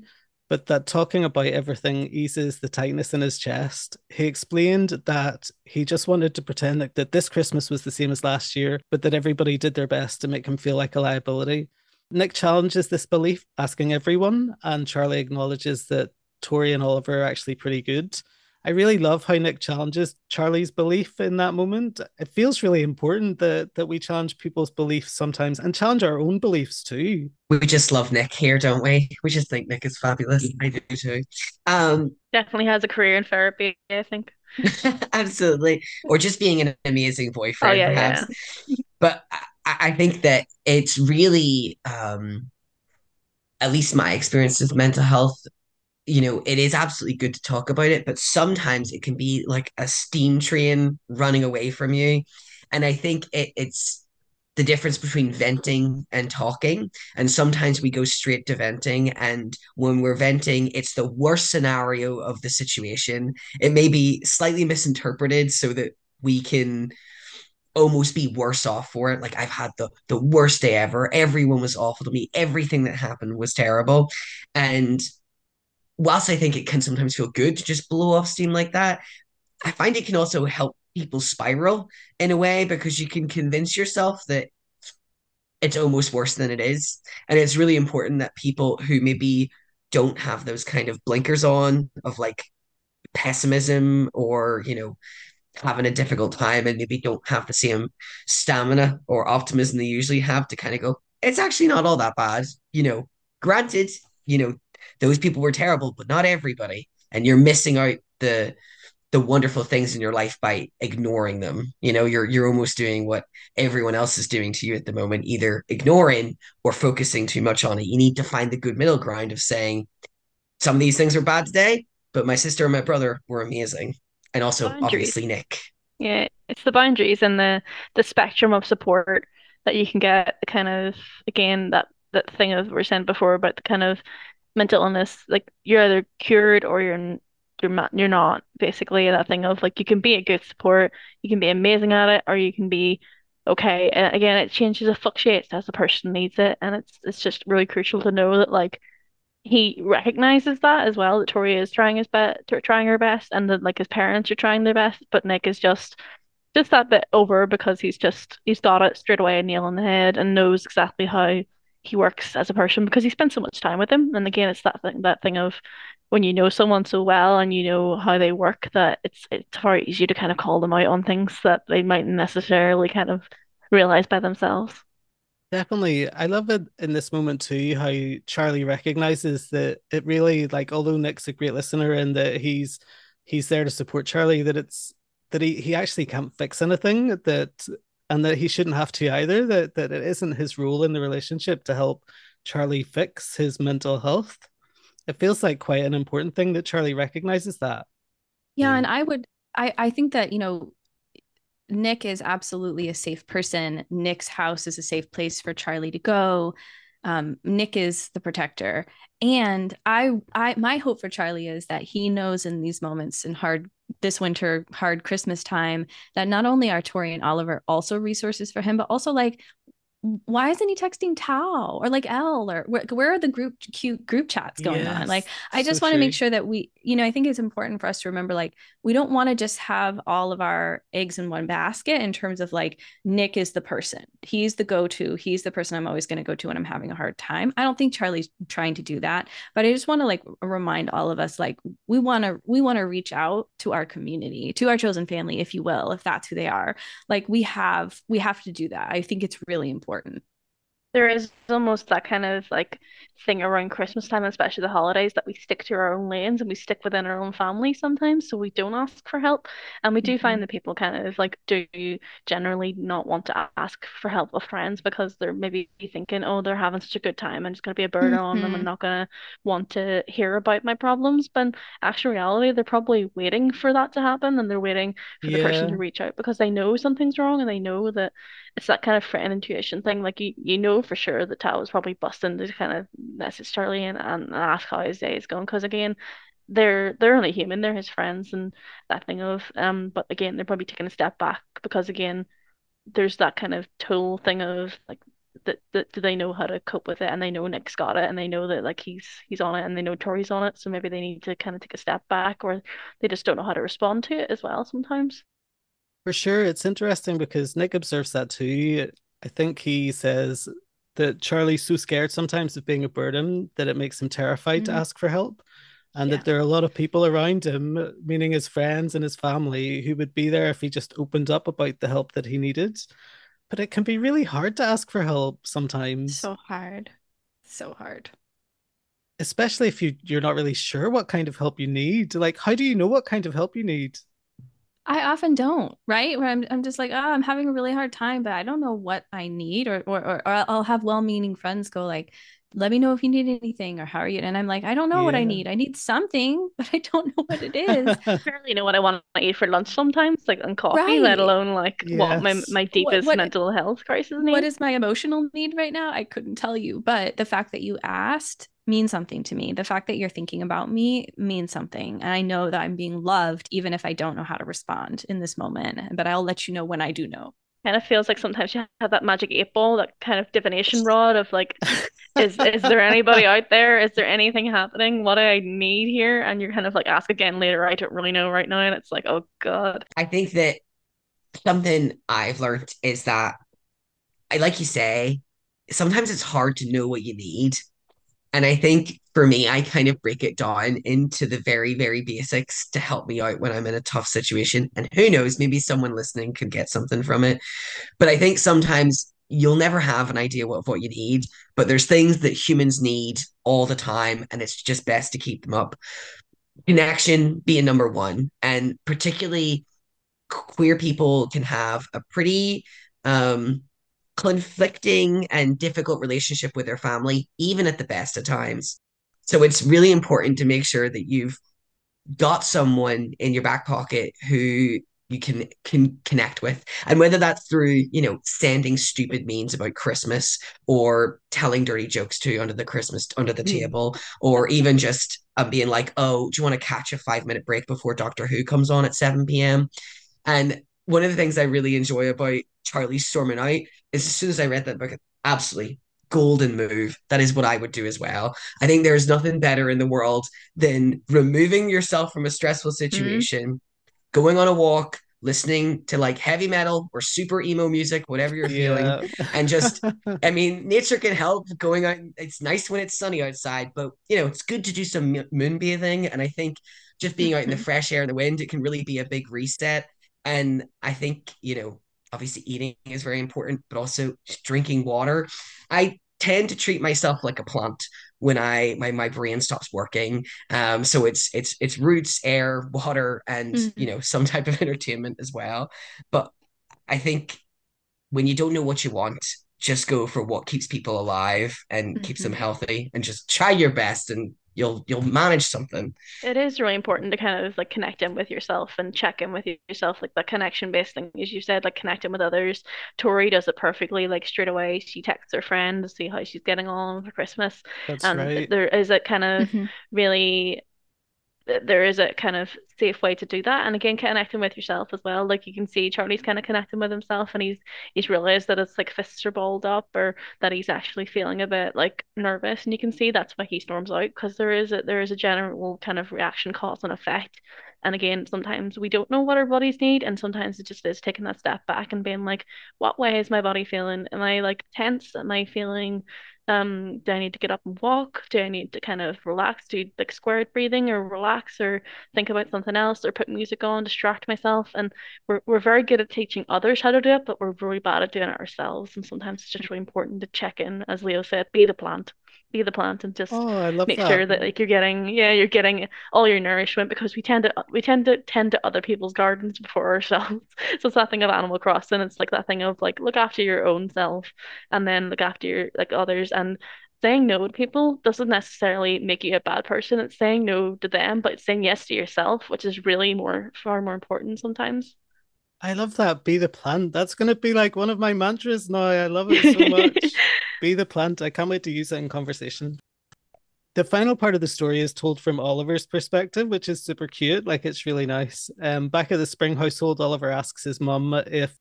[SPEAKER 1] but that talking about everything eases the tightness in his chest. He explained that he just wanted to pretend that, that this Christmas was the same as last year, but that everybody did their best to make him feel like a liability. Nick challenges this belief, asking everyone, and Charlie acknowledges that Tori and Oliver are actually pretty good. I really love how Nick challenges Charlie's belief in that moment. It feels really important that that we challenge people's beliefs sometimes and challenge our own beliefs too.
[SPEAKER 2] We just love Nick here, don't we? We just think Nick is fabulous. I do too. Um,
[SPEAKER 3] definitely has a career in therapy. I think.
[SPEAKER 2] Absolutely, or just being an amazing boyfriend, oh, yeah, perhaps. Yeah. But I, I think that it's really, um, at least my experience with mental health you know, it is absolutely good to talk about it, but sometimes it can be like a steam train running away from you. And I think it, it's the difference between venting and talking. And sometimes we go straight to venting. And when we're venting, it's the worst scenario of the situation. It may be slightly misinterpreted so that we can almost be worse off for it. Like I've had the the worst day ever. Everyone was awful to me. Everything that happened was terrible. And whilst I think it can sometimes feel good to just blow off steam like that, I find it can also help people spiral in a way because you can convince yourself that it's almost worse than it is. And it's really important that people who maybe don't have those kind of blinkers on of like pessimism or, you know, having a difficult time and maybe don't have the same stamina or optimism they usually have to kind of go, it's actually not all that bad. You know, granted, you know, those people were terrible, but not everybody. And you're missing out the the wonderful things in your life by ignoring them. You know, you're you're almost doing what everyone else is doing to you at the moment, either ignoring or focusing too much on it. You need to find the good middle ground of saying some of these things are bad today, but my sister and my brother were amazing. And also boundaries. obviously Nick.
[SPEAKER 3] Yeah, it's the boundaries and the the spectrum of support that you can get kind of again that that thing of we are saying before about the kind of mental illness, like you're either cured or you're you're not you're not basically that thing of like you can be a good support, you can be amazing at it, or you can be okay. And again, it changes, it fluctuates as the person needs it, and it's it's just really crucial to know that like he recognizes that as well that Tori is trying his best, trying her best, and that like his parents are trying their best, but Nick is just just that bit over because he's just he's got it straight away, nail on the head, and knows exactly how he works as a person because he spends so much time with him. And again, it's that thing that thing of when you know someone so well and you know how they work that it's it's far easier to kind of call them out on things that they mightn't necessarily kind of realize by themselves.
[SPEAKER 1] Definitely. I love it in this moment too, how Charlie recognizes that it really like although Nick's a great listener and that he's he's there to support Charlie, that it's that he, he actually can't fix anything, that and that he shouldn't have to either that that it isn't his role in the relationship to help charlie fix his mental health. It feels like quite an important thing that charlie recognizes that.
[SPEAKER 4] Yeah mm. and i would i i think that you know nick is absolutely a safe person. Nick's house is a safe place for charlie to go um, Nick is the protector, and I, I, my hope for Charlie is that he knows in these moments in hard this winter, hard Christmas time, that not only are Tori and Oliver also resources for him, but also like why isn't he texting Tao or like Elle or where, where are the group cute group chats going yes, on? Like, I just so want to make sure that we, you know, I think it's important for us to remember like, we don't want to just have all of our eggs in one basket in terms of like, Nick is the person, he's the go to, he's the person I'm always going to go to when I'm having a hard time. I don't think Charlie's trying to do that, but I just want to like remind all of us like, we want to, we want to reach out to our community, to our chosen family, if you will, if that's who they are. Like, we have, we have to do that. I think it's really important important.
[SPEAKER 3] There is almost that kind of like thing around Christmas time, especially the holidays, that we stick to our own lanes and we stick within our own family sometimes, so we don't ask for help. And we do mm-hmm. find that people kind of like do generally not want to ask for help of friends because they're maybe thinking, oh, they're having such a good time and it's going to be a burden mm-hmm. on them and not going to want to hear about my problems. But in actual reality, they're probably waiting for that to happen and they're waiting for yeah. the person to reach out because they know something's wrong and they know that it's that kind of friend intuition thing. Like you, you know for sure that Tao was probably busting to kind of message Charlie and, and ask how his day is going because again they're they're only human they're his friends and that thing of um but again they're probably taking a step back because again there's that kind of tool thing of like that, that do they know how to cope with it and they know Nick's got it and they know that like he's he's on it and they know Tori's on it so maybe they need to kind of take a step back or they just don't know how to respond to it as well sometimes.
[SPEAKER 1] For sure it's interesting because Nick observes that too. I think he says that Charlie's so scared sometimes of being a burden that it makes him terrified mm-hmm. to ask for help. And yeah. that there are a lot of people around him, meaning his friends and his family, who would be there if he just opened up about the help that he needed. But it can be really hard to ask for help sometimes.
[SPEAKER 4] So hard. So hard.
[SPEAKER 1] Especially if you, you're not really sure what kind of help you need. Like, how do you know what kind of help you need?
[SPEAKER 4] I often don't, right? Where I'm, I'm just like, oh, I'm having a really hard time, but I don't know what I need, or or or, I'll have well-meaning friends go like, let me know if you need anything, or how are you? And I'm like, I don't know yeah. what I need. I need something, but I don't know what it is.
[SPEAKER 3] I barely know what I want to eat for lunch sometimes, like on coffee, right. let alone like yes. what my my deepest what, what, mental health crisis need.
[SPEAKER 4] What is my emotional need right now? I couldn't tell you, but the fact that you asked means something to me. The fact that you're thinking about me means something. And I know that I'm being loved, even if I don't know how to respond in this moment. But I'll let you know when I do know.
[SPEAKER 3] Kind of feels like sometimes you have that magic eight ball, that kind of divination rod of like, is is there anybody out there? Is there anything happening? What do I need here? And you're kind of like ask again later. I don't really know right now. And it's like, oh God.
[SPEAKER 2] I think that something I've learned is that I like you say, sometimes it's hard to know what you need and I think for me, I kind of break it down into the very, very basics to help me out when I'm in a tough situation. And who knows, maybe someone listening could get something from it. But I think sometimes you'll never have an idea of what you need, but there's things that humans need all the time, and it's just best to keep them up. Connection being number one, and particularly queer people can have a pretty um conflicting and difficult relationship with their family, even at the best of times. So it's really important to make sure that you've got someone in your back pocket who you can can connect with and whether that's through you know sending stupid memes about christmas or telling dirty jokes to under the christmas under the mm. table or even just um, being like oh do you want to catch a five minute break before doctor who comes on at 7 p.m and one of the things i really enjoy about charlie storming out is as soon as I read that book, absolutely golden move. That is what I would do as well. I think there's nothing better in the world than removing yourself from a stressful mm-hmm. situation, mm-hmm. Going on a walk, listening to like heavy metal or super emo music, whatever you're yeah. feeling. And just, I mean, nature can help going out. It's nice when it's sunny outside, but you know, it's good to do some moonbathing. And I think just being out in the mm-hmm. fresh air and the wind, it can really be a big reset. And I think, you know, obviously eating is very important, but also drinking water. I tend to treat myself like a plant when I my my brain stops working. Um, so it's it's it's roots, air, water, and mm-hmm. you know some type of entertainment as well. But I think when you don't know what you want, just go for what keeps people alive and mm-hmm. keeps them mm-hmm. healthy, and just try your best and you'll you'll manage something
[SPEAKER 3] it is really important to kind of like connect in with yourself and check in with yourself like that connection based thing as you said like connecting with others tori does it perfectly like straight away she texts her friend to see how she's getting on for christmas
[SPEAKER 1] That's
[SPEAKER 3] and
[SPEAKER 1] right.
[SPEAKER 3] there is a kind of mm-hmm. really there is a kind of safe way to do that. And again, connecting with yourself as well. Like you can see Charlie's kind of connecting with himself and he's he's realized that it's like fists are balled up or that he's actually feeling a bit like nervous. And you can see that's why he storms out because there is a there is a general kind of reaction cause and effect. And again, sometimes we don't know what our bodies need, and sometimes it just is taking that step back and being like, what way is my body feeling? Am I like tense? Am I feeling um, do I need to get up and walk? Do I need to kind of relax, do like squared breathing or relax or think about something else or put music on, distract myself? And we're we're very good at teaching others how to do it, but we're really bad at doing it ourselves. And sometimes it's just really important to check in, as Leo said, be the plant be the plant and just
[SPEAKER 1] Oh,
[SPEAKER 3] make
[SPEAKER 1] that.
[SPEAKER 3] sure that like you're getting yeah you're getting all your nourishment because we tend to we tend to tend to other people's gardens before ourselves so it's that thing of Animal Crossing it's like that thing of like look after your own self and then look after your like others and saying no to people doesn't necessarily make you a bad person it's saying no to them but it's saying yes to yourself which is really more far more important sometimes
[SPEAKER 1] I love that. Be the plant. That's going to be like one of my mantras now. I love it so much. Be the plant. I can't wait to use it in conversation. The final part of the story is told from Oliver's perspective, which is super cute. Like it's really nice. Um, back at the spring household, Oliver asks his mum if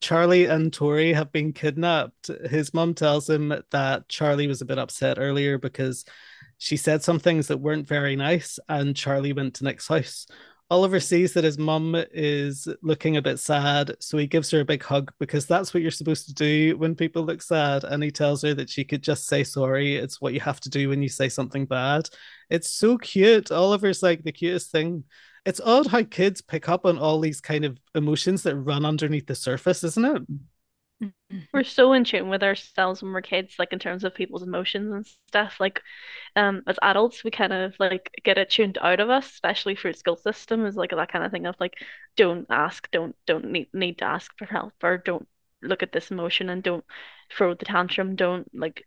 [SPEAKER 1] Charlie and Tori have been kidnapped. His mom tells him that Charlie was a bit upset earlier because she said some things that weren't very nice, and Charlie went to Nick's house. Oliver sees that his mum is looking a bit sad, so he gives her a big hug because that's what you're supposed to do when people look sad. And he tells her that she could just say sorry. It's what you have to do when you say something bad. It's so cute. Oliver's like the cutest thing. It's odd how kids pick up on all these kind of emotions that run underneath the surface, isn't it?
[SPEAKER 3] we're so in tune with ourselves when we're kids, like in terms of people's emotions and stuff. Like, um, as adults, we kind of like get it tuned out of us, especially through school system, is like that kind of thing of like, don't ask, don't don't need need to ask for help, or don't look at this emotion and don't throw the tantrum, don't like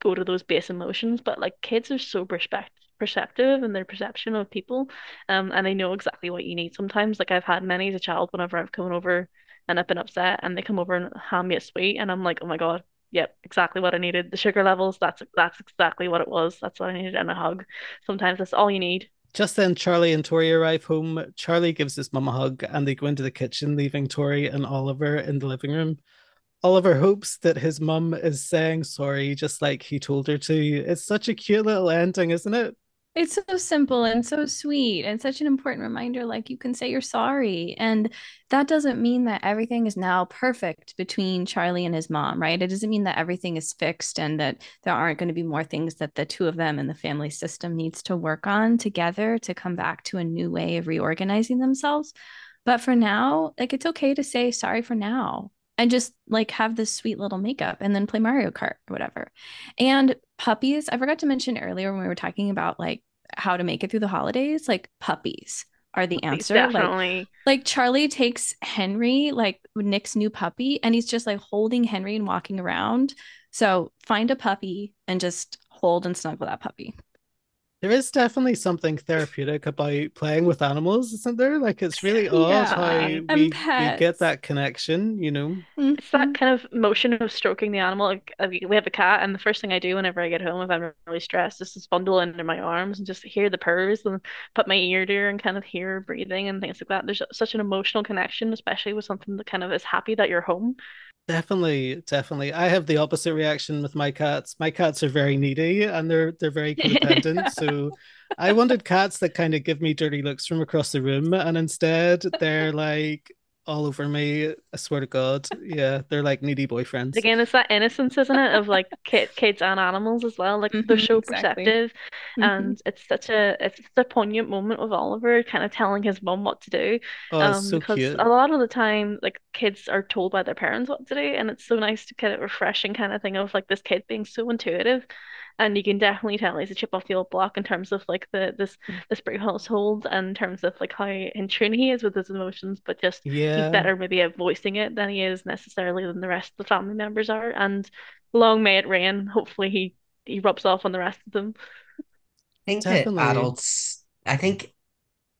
[SPEAKER 3] go to those base emotions. But like kids are so perspective perceptive and their perception of people, um, and they know exactly what you need sometimes. Like I've had many as a child whenever I've come over and I've been upset and they come over and hand me a sweet and I'm like, oh my God, yep, exactly what I needed. The sugar levels, that's that's exactly what it was. That's what I needed and a hug. Sometimes that's all you need.
[SPEAKER 1] Just then, Charlie and Tori arrive home. Charlie gives his mum a hug and they go into the kitchen, leaving Tori and Oliver in the living room. Oliver hopes that his mum is saying sorry, just like he told her to. It's such a cute little ending, isn't it?
[SPEAKER 4] It's so simple and so sweet and such an important reminder. Like you can say you're sorry. And that doesn't mean that everything is now perfect between Charlie and his mom, right? It doesn't mean that everything is fixed and that there aren't going to be more things that the two of them and the family system needs to work on together to come back to a new way of reorganizing themselves. But for now, like it's okay to say sorry for now and just like have this sweet little makeup and then play Mario Kart or whatever. And puppies, I forgot to mention earlier when we were talking about like how to make it through the holidays, like puppies are the answer.
[SPEAKER 3] Definitely.
[SPEAKER 4] Like, like Charlie takes Henry, like Nick's new puppy, and he's just like holding Henry and walking around. So find a puppy and just hold and snuggle that puppy.
[SPEAKER 1] There is definitely something therapeutic about playing with animals, isn't there? Like it's really odd
[SPEAKER 4] Yeah,
[SPEAKER 1] how we, we get that connection, you know?
[SPEAKER 3] It's that
[SPEAKER 4] Mhm.
[SPEAKER 3] kind of motion of stroking the animal. Like we we have a cat, and the first thing I do whenever I get home, if I'm really stressed, is just bundle under my arms and just hear the purrs and put my ear to her and kind of hear her breathing and things like that. There's such an emotional connection, especially with something that kind of is happy that you're home.
[SPEAKER 1] Definitely, definitely. I have the opposite reaction with my cats. My cats are very needy and they're they're very codependent. So I wanted cats that kind of give me dirty looks from across the room, and instead they're like all over me. I swear to God. Yeah, they're like needy boyfriends.
[SPEAKER 3] Again, it's that innocence, isn't it, of like kid, kids and animals as well. Like they're
[SPEAKER 4] Mhm,
[SPEAKER 3] so
[SPEAKER 4] exactly.
[SPEAKER 3] perceptive,
[SPEAKER 4] Mhm.
[SPEAKER 3] and it's such a it's such a poignant moment with Oliver kind of telling his mom what to do.
[SPEAKER 1] Oh, it's
[SPEAKER 3] Um,
[SPEAKER 1] so
[SPEAKER 3] because
[SPEAKER 1] cute.
[SPEAKER 3] a lot of the time, like kids are told by their parents what to do, and it's so nice to get a refreshing kind of thing of like this kid being so intuitive. And you can definitely tell he's a chip off the old block in terms of like the this this Spring household and in terms of like how in tune he is with his emotions, but just he's
[SPEAKER 1] Yeah,
[SPEAKER 3] better maybe at voicing it than he is necessarily than the rest of the family members are. And long may it reign. Hopefully he he rubs off on the rest of them.
[SPEAKER 2] I think that adults, I think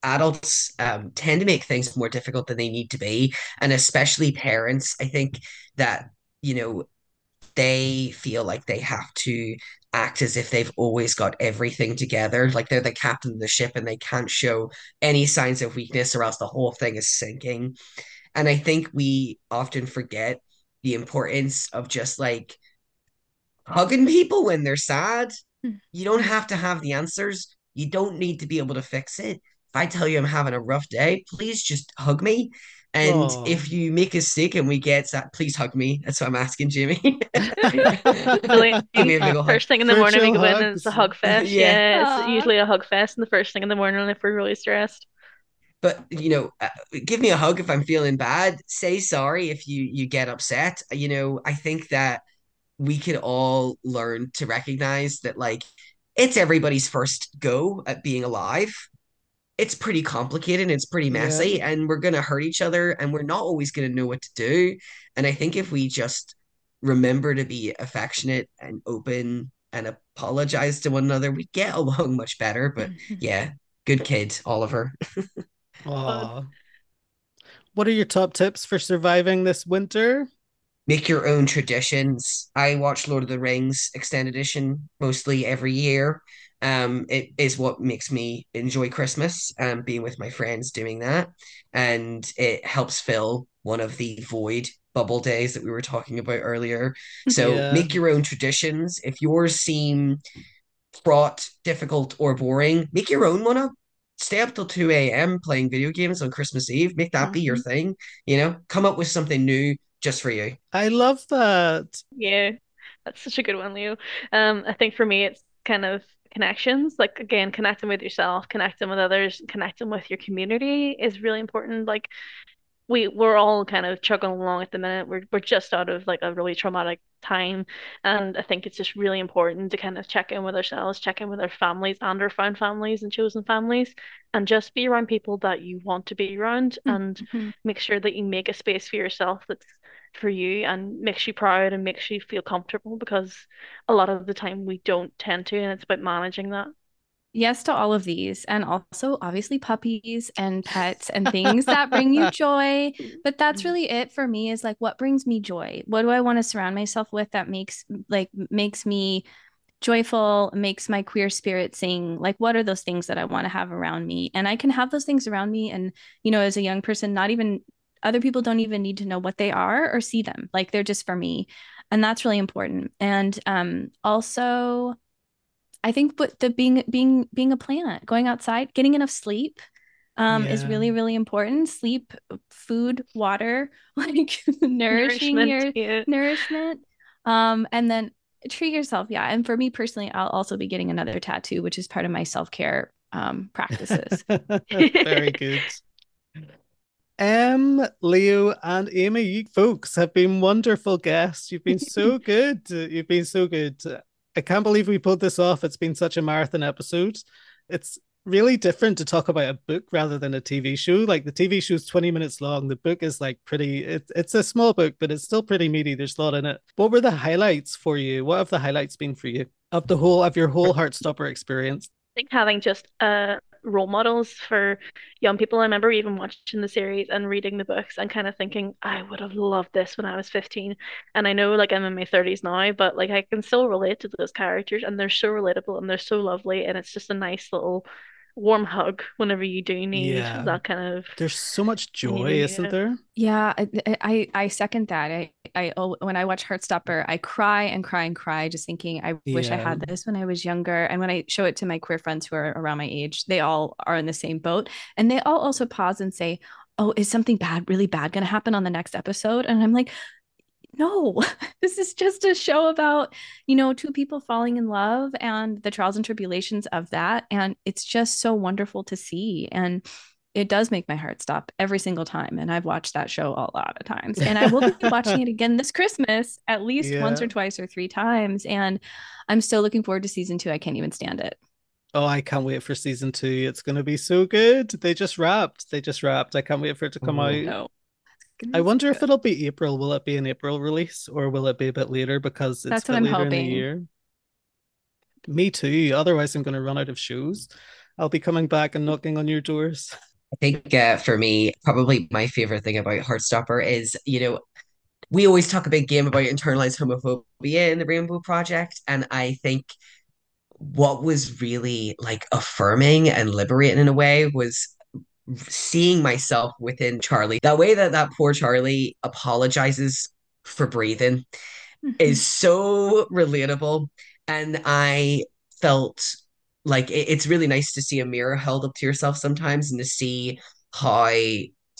[SPEAKER 2] adults um, tend to make things more difficult than they need to be, and especially parents. I think that, you know, they feel like they have to act as if they've always got everything together. Like they're the captain of the ship and they can't show any signs of weakness or else the whole thing is sinking. And I think we often forget the importance of just like hugging people when they're sad. Hmm. You don't have to have the answers. You don't need to be able to fix it. If I tell you I'm having a rough day, please just hug me. And Aww. if you make a mistake and we get that, please hug me. That's what I'm asking Jamie.
[SPEAKER 3] first thing in the morning we go in and it's a hug fest. yeah, yeah it's usually a hug fest and the first thing in the morning if we're really stressed.
[SPEAKER 2] But you know, uh, give me a hug if I'm feeling bad. Say sorry if you you get upset. You know, I think that we could all learn to recognize that like it's everybody's first go at being alive it's pretty complicated it's pretty messy yeah. and we're going to hurt each other and we're not always going to know what to do and i think if we just remember to be affectionate and open and apologize to one another we get along much better but yeah good kid oliver
[SPEAKER 1] Aww. what are your top tips for surviving this winter
[SPEAKER 2] make your own traditions. I watch Lord of the Rings extended edition mostly every year. Um, it is what makes me enjoy Christmas and um, being with my friends doing that. And it helps fill one of the void bubble days that we were talking about earlier. So yeah. make your own traditions. If yours seem fraught, difficult, or boring, make your own one up. Stay up till 2 a.m. playing video games on Christmas Eve. Make that mm-hmm. be your mm-hmm. thing. You know, come up with something new just for you.
[SPEAKER 1] I love that.
[SPEAKER 3] Yeah, that's such a good one, Leo. Um, I think for me, it's kind of connections. Like again, connecting with yourself, connecting with others, connecting with your community is really important. Like we we're all kind of chugging along at the minute. We're we're just out of like a really traumatic time, and I think it's just really important to kind of check in with ourselves, check in with our families and our found families and chosen families, and just be around people that you want to be around, and mm-hmm. make sure that you make a space for yourself that's for you and makes you proud and makes you feel comfortable because a lot of the time we don't tend to, and it's about managing that.
[SPEAKER 4] Yes to all of these and also obviously puppies and pets and things that bring you joy. But that's mm-hmm. really it for me is like what brings me joy? What do i want to surround myself with that makes like makes me joyful makes my queer spirit sing? Like what are those things that i want to have around me? And i can have those things around me and you know as a young person not even other people don't even need to know what they are or see them like they're just for me and that's really important and um also I think but the being being being a plant, going outside, getting enough sleep um, yeah. is really really important. Sleep, food, water, like nourishing nourishment, your yeah. nourishment, um, and then treat yourself. Yeah, and for me personally, I'll also be getting another tattoo, which is part of my self care um, practices.
[SPEAKER 1] Very good. Em, Leo, and Aimee, you folks have been wonderful guests. You've been so good. You've been so good. I can't believe we pulled this off. It's been such a marathon episode. It's really different to talk about a book rather than a TV show. Like the TV show is 20 minutes long. The book is like pretty, it, it's a small book, but it's still pretty meaty. There's a lot in it. What were the highlights for you? What have the highlights been for you of the whole, of your whole Heartstopper experience?
[SPEAKER 3] I think having just a role models for young people. I remember even watching the series and reading the books and kind of thinking, I would have loved this when I was 15. And I know like I'm in my 30s now, but like I can still relate to those characters and they're so relatable and they're so lovely. And it's just a nice little warm hug whenever you do need yeah. that kind of
[SPEAKER 1] there's so much joy isn't there?
[SPEAKER 4] Yeah I, I i second that. I i oh, when i watch heartstopper i cry and cry and cry just thinking i yeah. wish i had this when i was younger. And when i show it to my queer friends who are around my age they all are in the same boat. And they all also pause and say oh is something bad really bad going to happen on the next episode? And i'm like no this is just a show about you know two people falling in love and the trials and tribulations of that and it's just so wonderful to see and it does make my heart stop every single time and i've watched that show a lot of times and i will be watching it again this christmas at least yeah. once or twice or three times and i'm still looking forward to season two i can't even stand it
[SPEAKER 1] Oh, I can't wait for season two. It's going to be so good. They just wrapped. They just wrapped. I can't wait for it to come oh, out. No. I wonder if it'll be April. Will it be an April release or will it be a bit later because it's That's what I'm later hoping. in the year? Me too. Otherwise, I'm going to run out of shoes. I'll be coming back and knocking on your doors.
[SPEAKER 2] I think uh, for me, probably my favorite thing about Heartstopper is, you know, we always talk a big game about internalized homophobia in the Rainbow Project. And I think what was really like affirming and liberating in a way was seeing myself within Charlie. That way that that poor Charlie apologizes for breathing mm-hmm. is so relatable. And I felt like it, it's really nice to see a mirror held up to yourself sometimes and to see how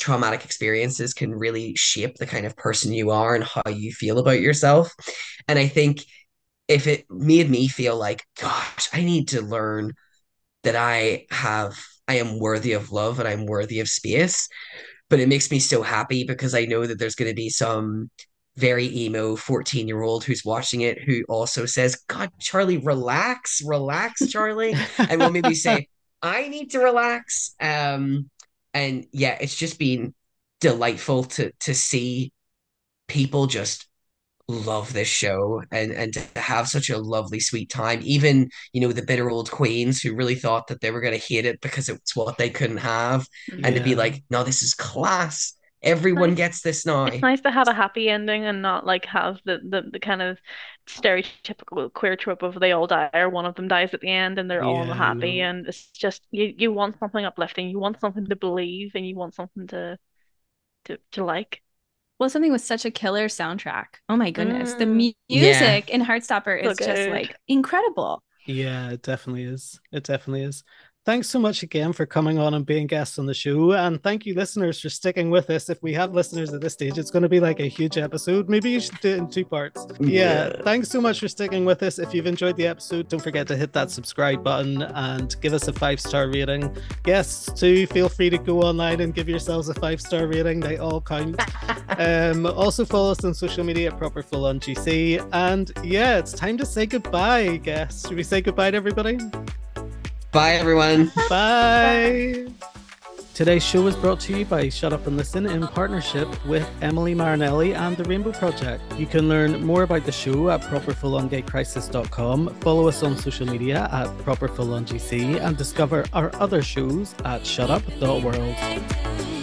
[SPEAKER 2] traumatic experiences can really shape the kind of person you are and how you feel about yourself. And I think if it made me feel like, gosh, I need to learn that I have, I am worthy of love and I'm worthy of space. But it makes me so happy because I know that there's going to be some very emo 14 year old who's watching it who also says, God, Charlie, relax, relax, Charlie. and will maybe say, I need to relax. Um, and yeah, it's just been delightful to to see people just love this show and and to have such a lovely sweet time even you know the bitter old queens who really thought that they were going to hate it because it's what they couldn't have yeah. and to be like no this is class everyone nice. gets this now
[SPEAKER 3] it's nice to have a happy ending and not like have the the, the kind of stereotypical queer trope of they all die or one of them dies at the end and they're yeah. all happy and it's just you you want something uplifting you want something to believe and you want something to to, to like
[SPEAKER 4] well, something with such a killer soundtrack. Oh my goodness. Mm. The mu- music yeah. in Heartstopper is just like incredible.
[SPEAKER 1] Yeah, it definitely is. It definitely is. Thanks so much again for coming on and being guests on the show. And thank you, listeners, for sticking with us. If we have listeners at this stage, it's going to be like a huge episode. Maybe you should do it in two parts. Yeah. yeah. Thanks so much for sticking with us. If you've enjoyed the episode, don't forget to hit that subscribe button and give us a five star rating. Guests, too, feel free to go online and give yourselves a five star rating. They all count. um, also, follow us on social media at Proper Full on GC. And yeah, it's time to say goodbye, guests. Should we say goodbye to everybody?
[SPEAKER 2] Bye, everyone.
[SPEAKER 1] Bye. Today's show was brought to you by Shut Up and Listen in partnership with Emily Marinelli and the Rainbow Project. You can learn more about the show at properfullongaycrisis.com, follow us on social media at properfullongc, and discover our other shows at shutup.world.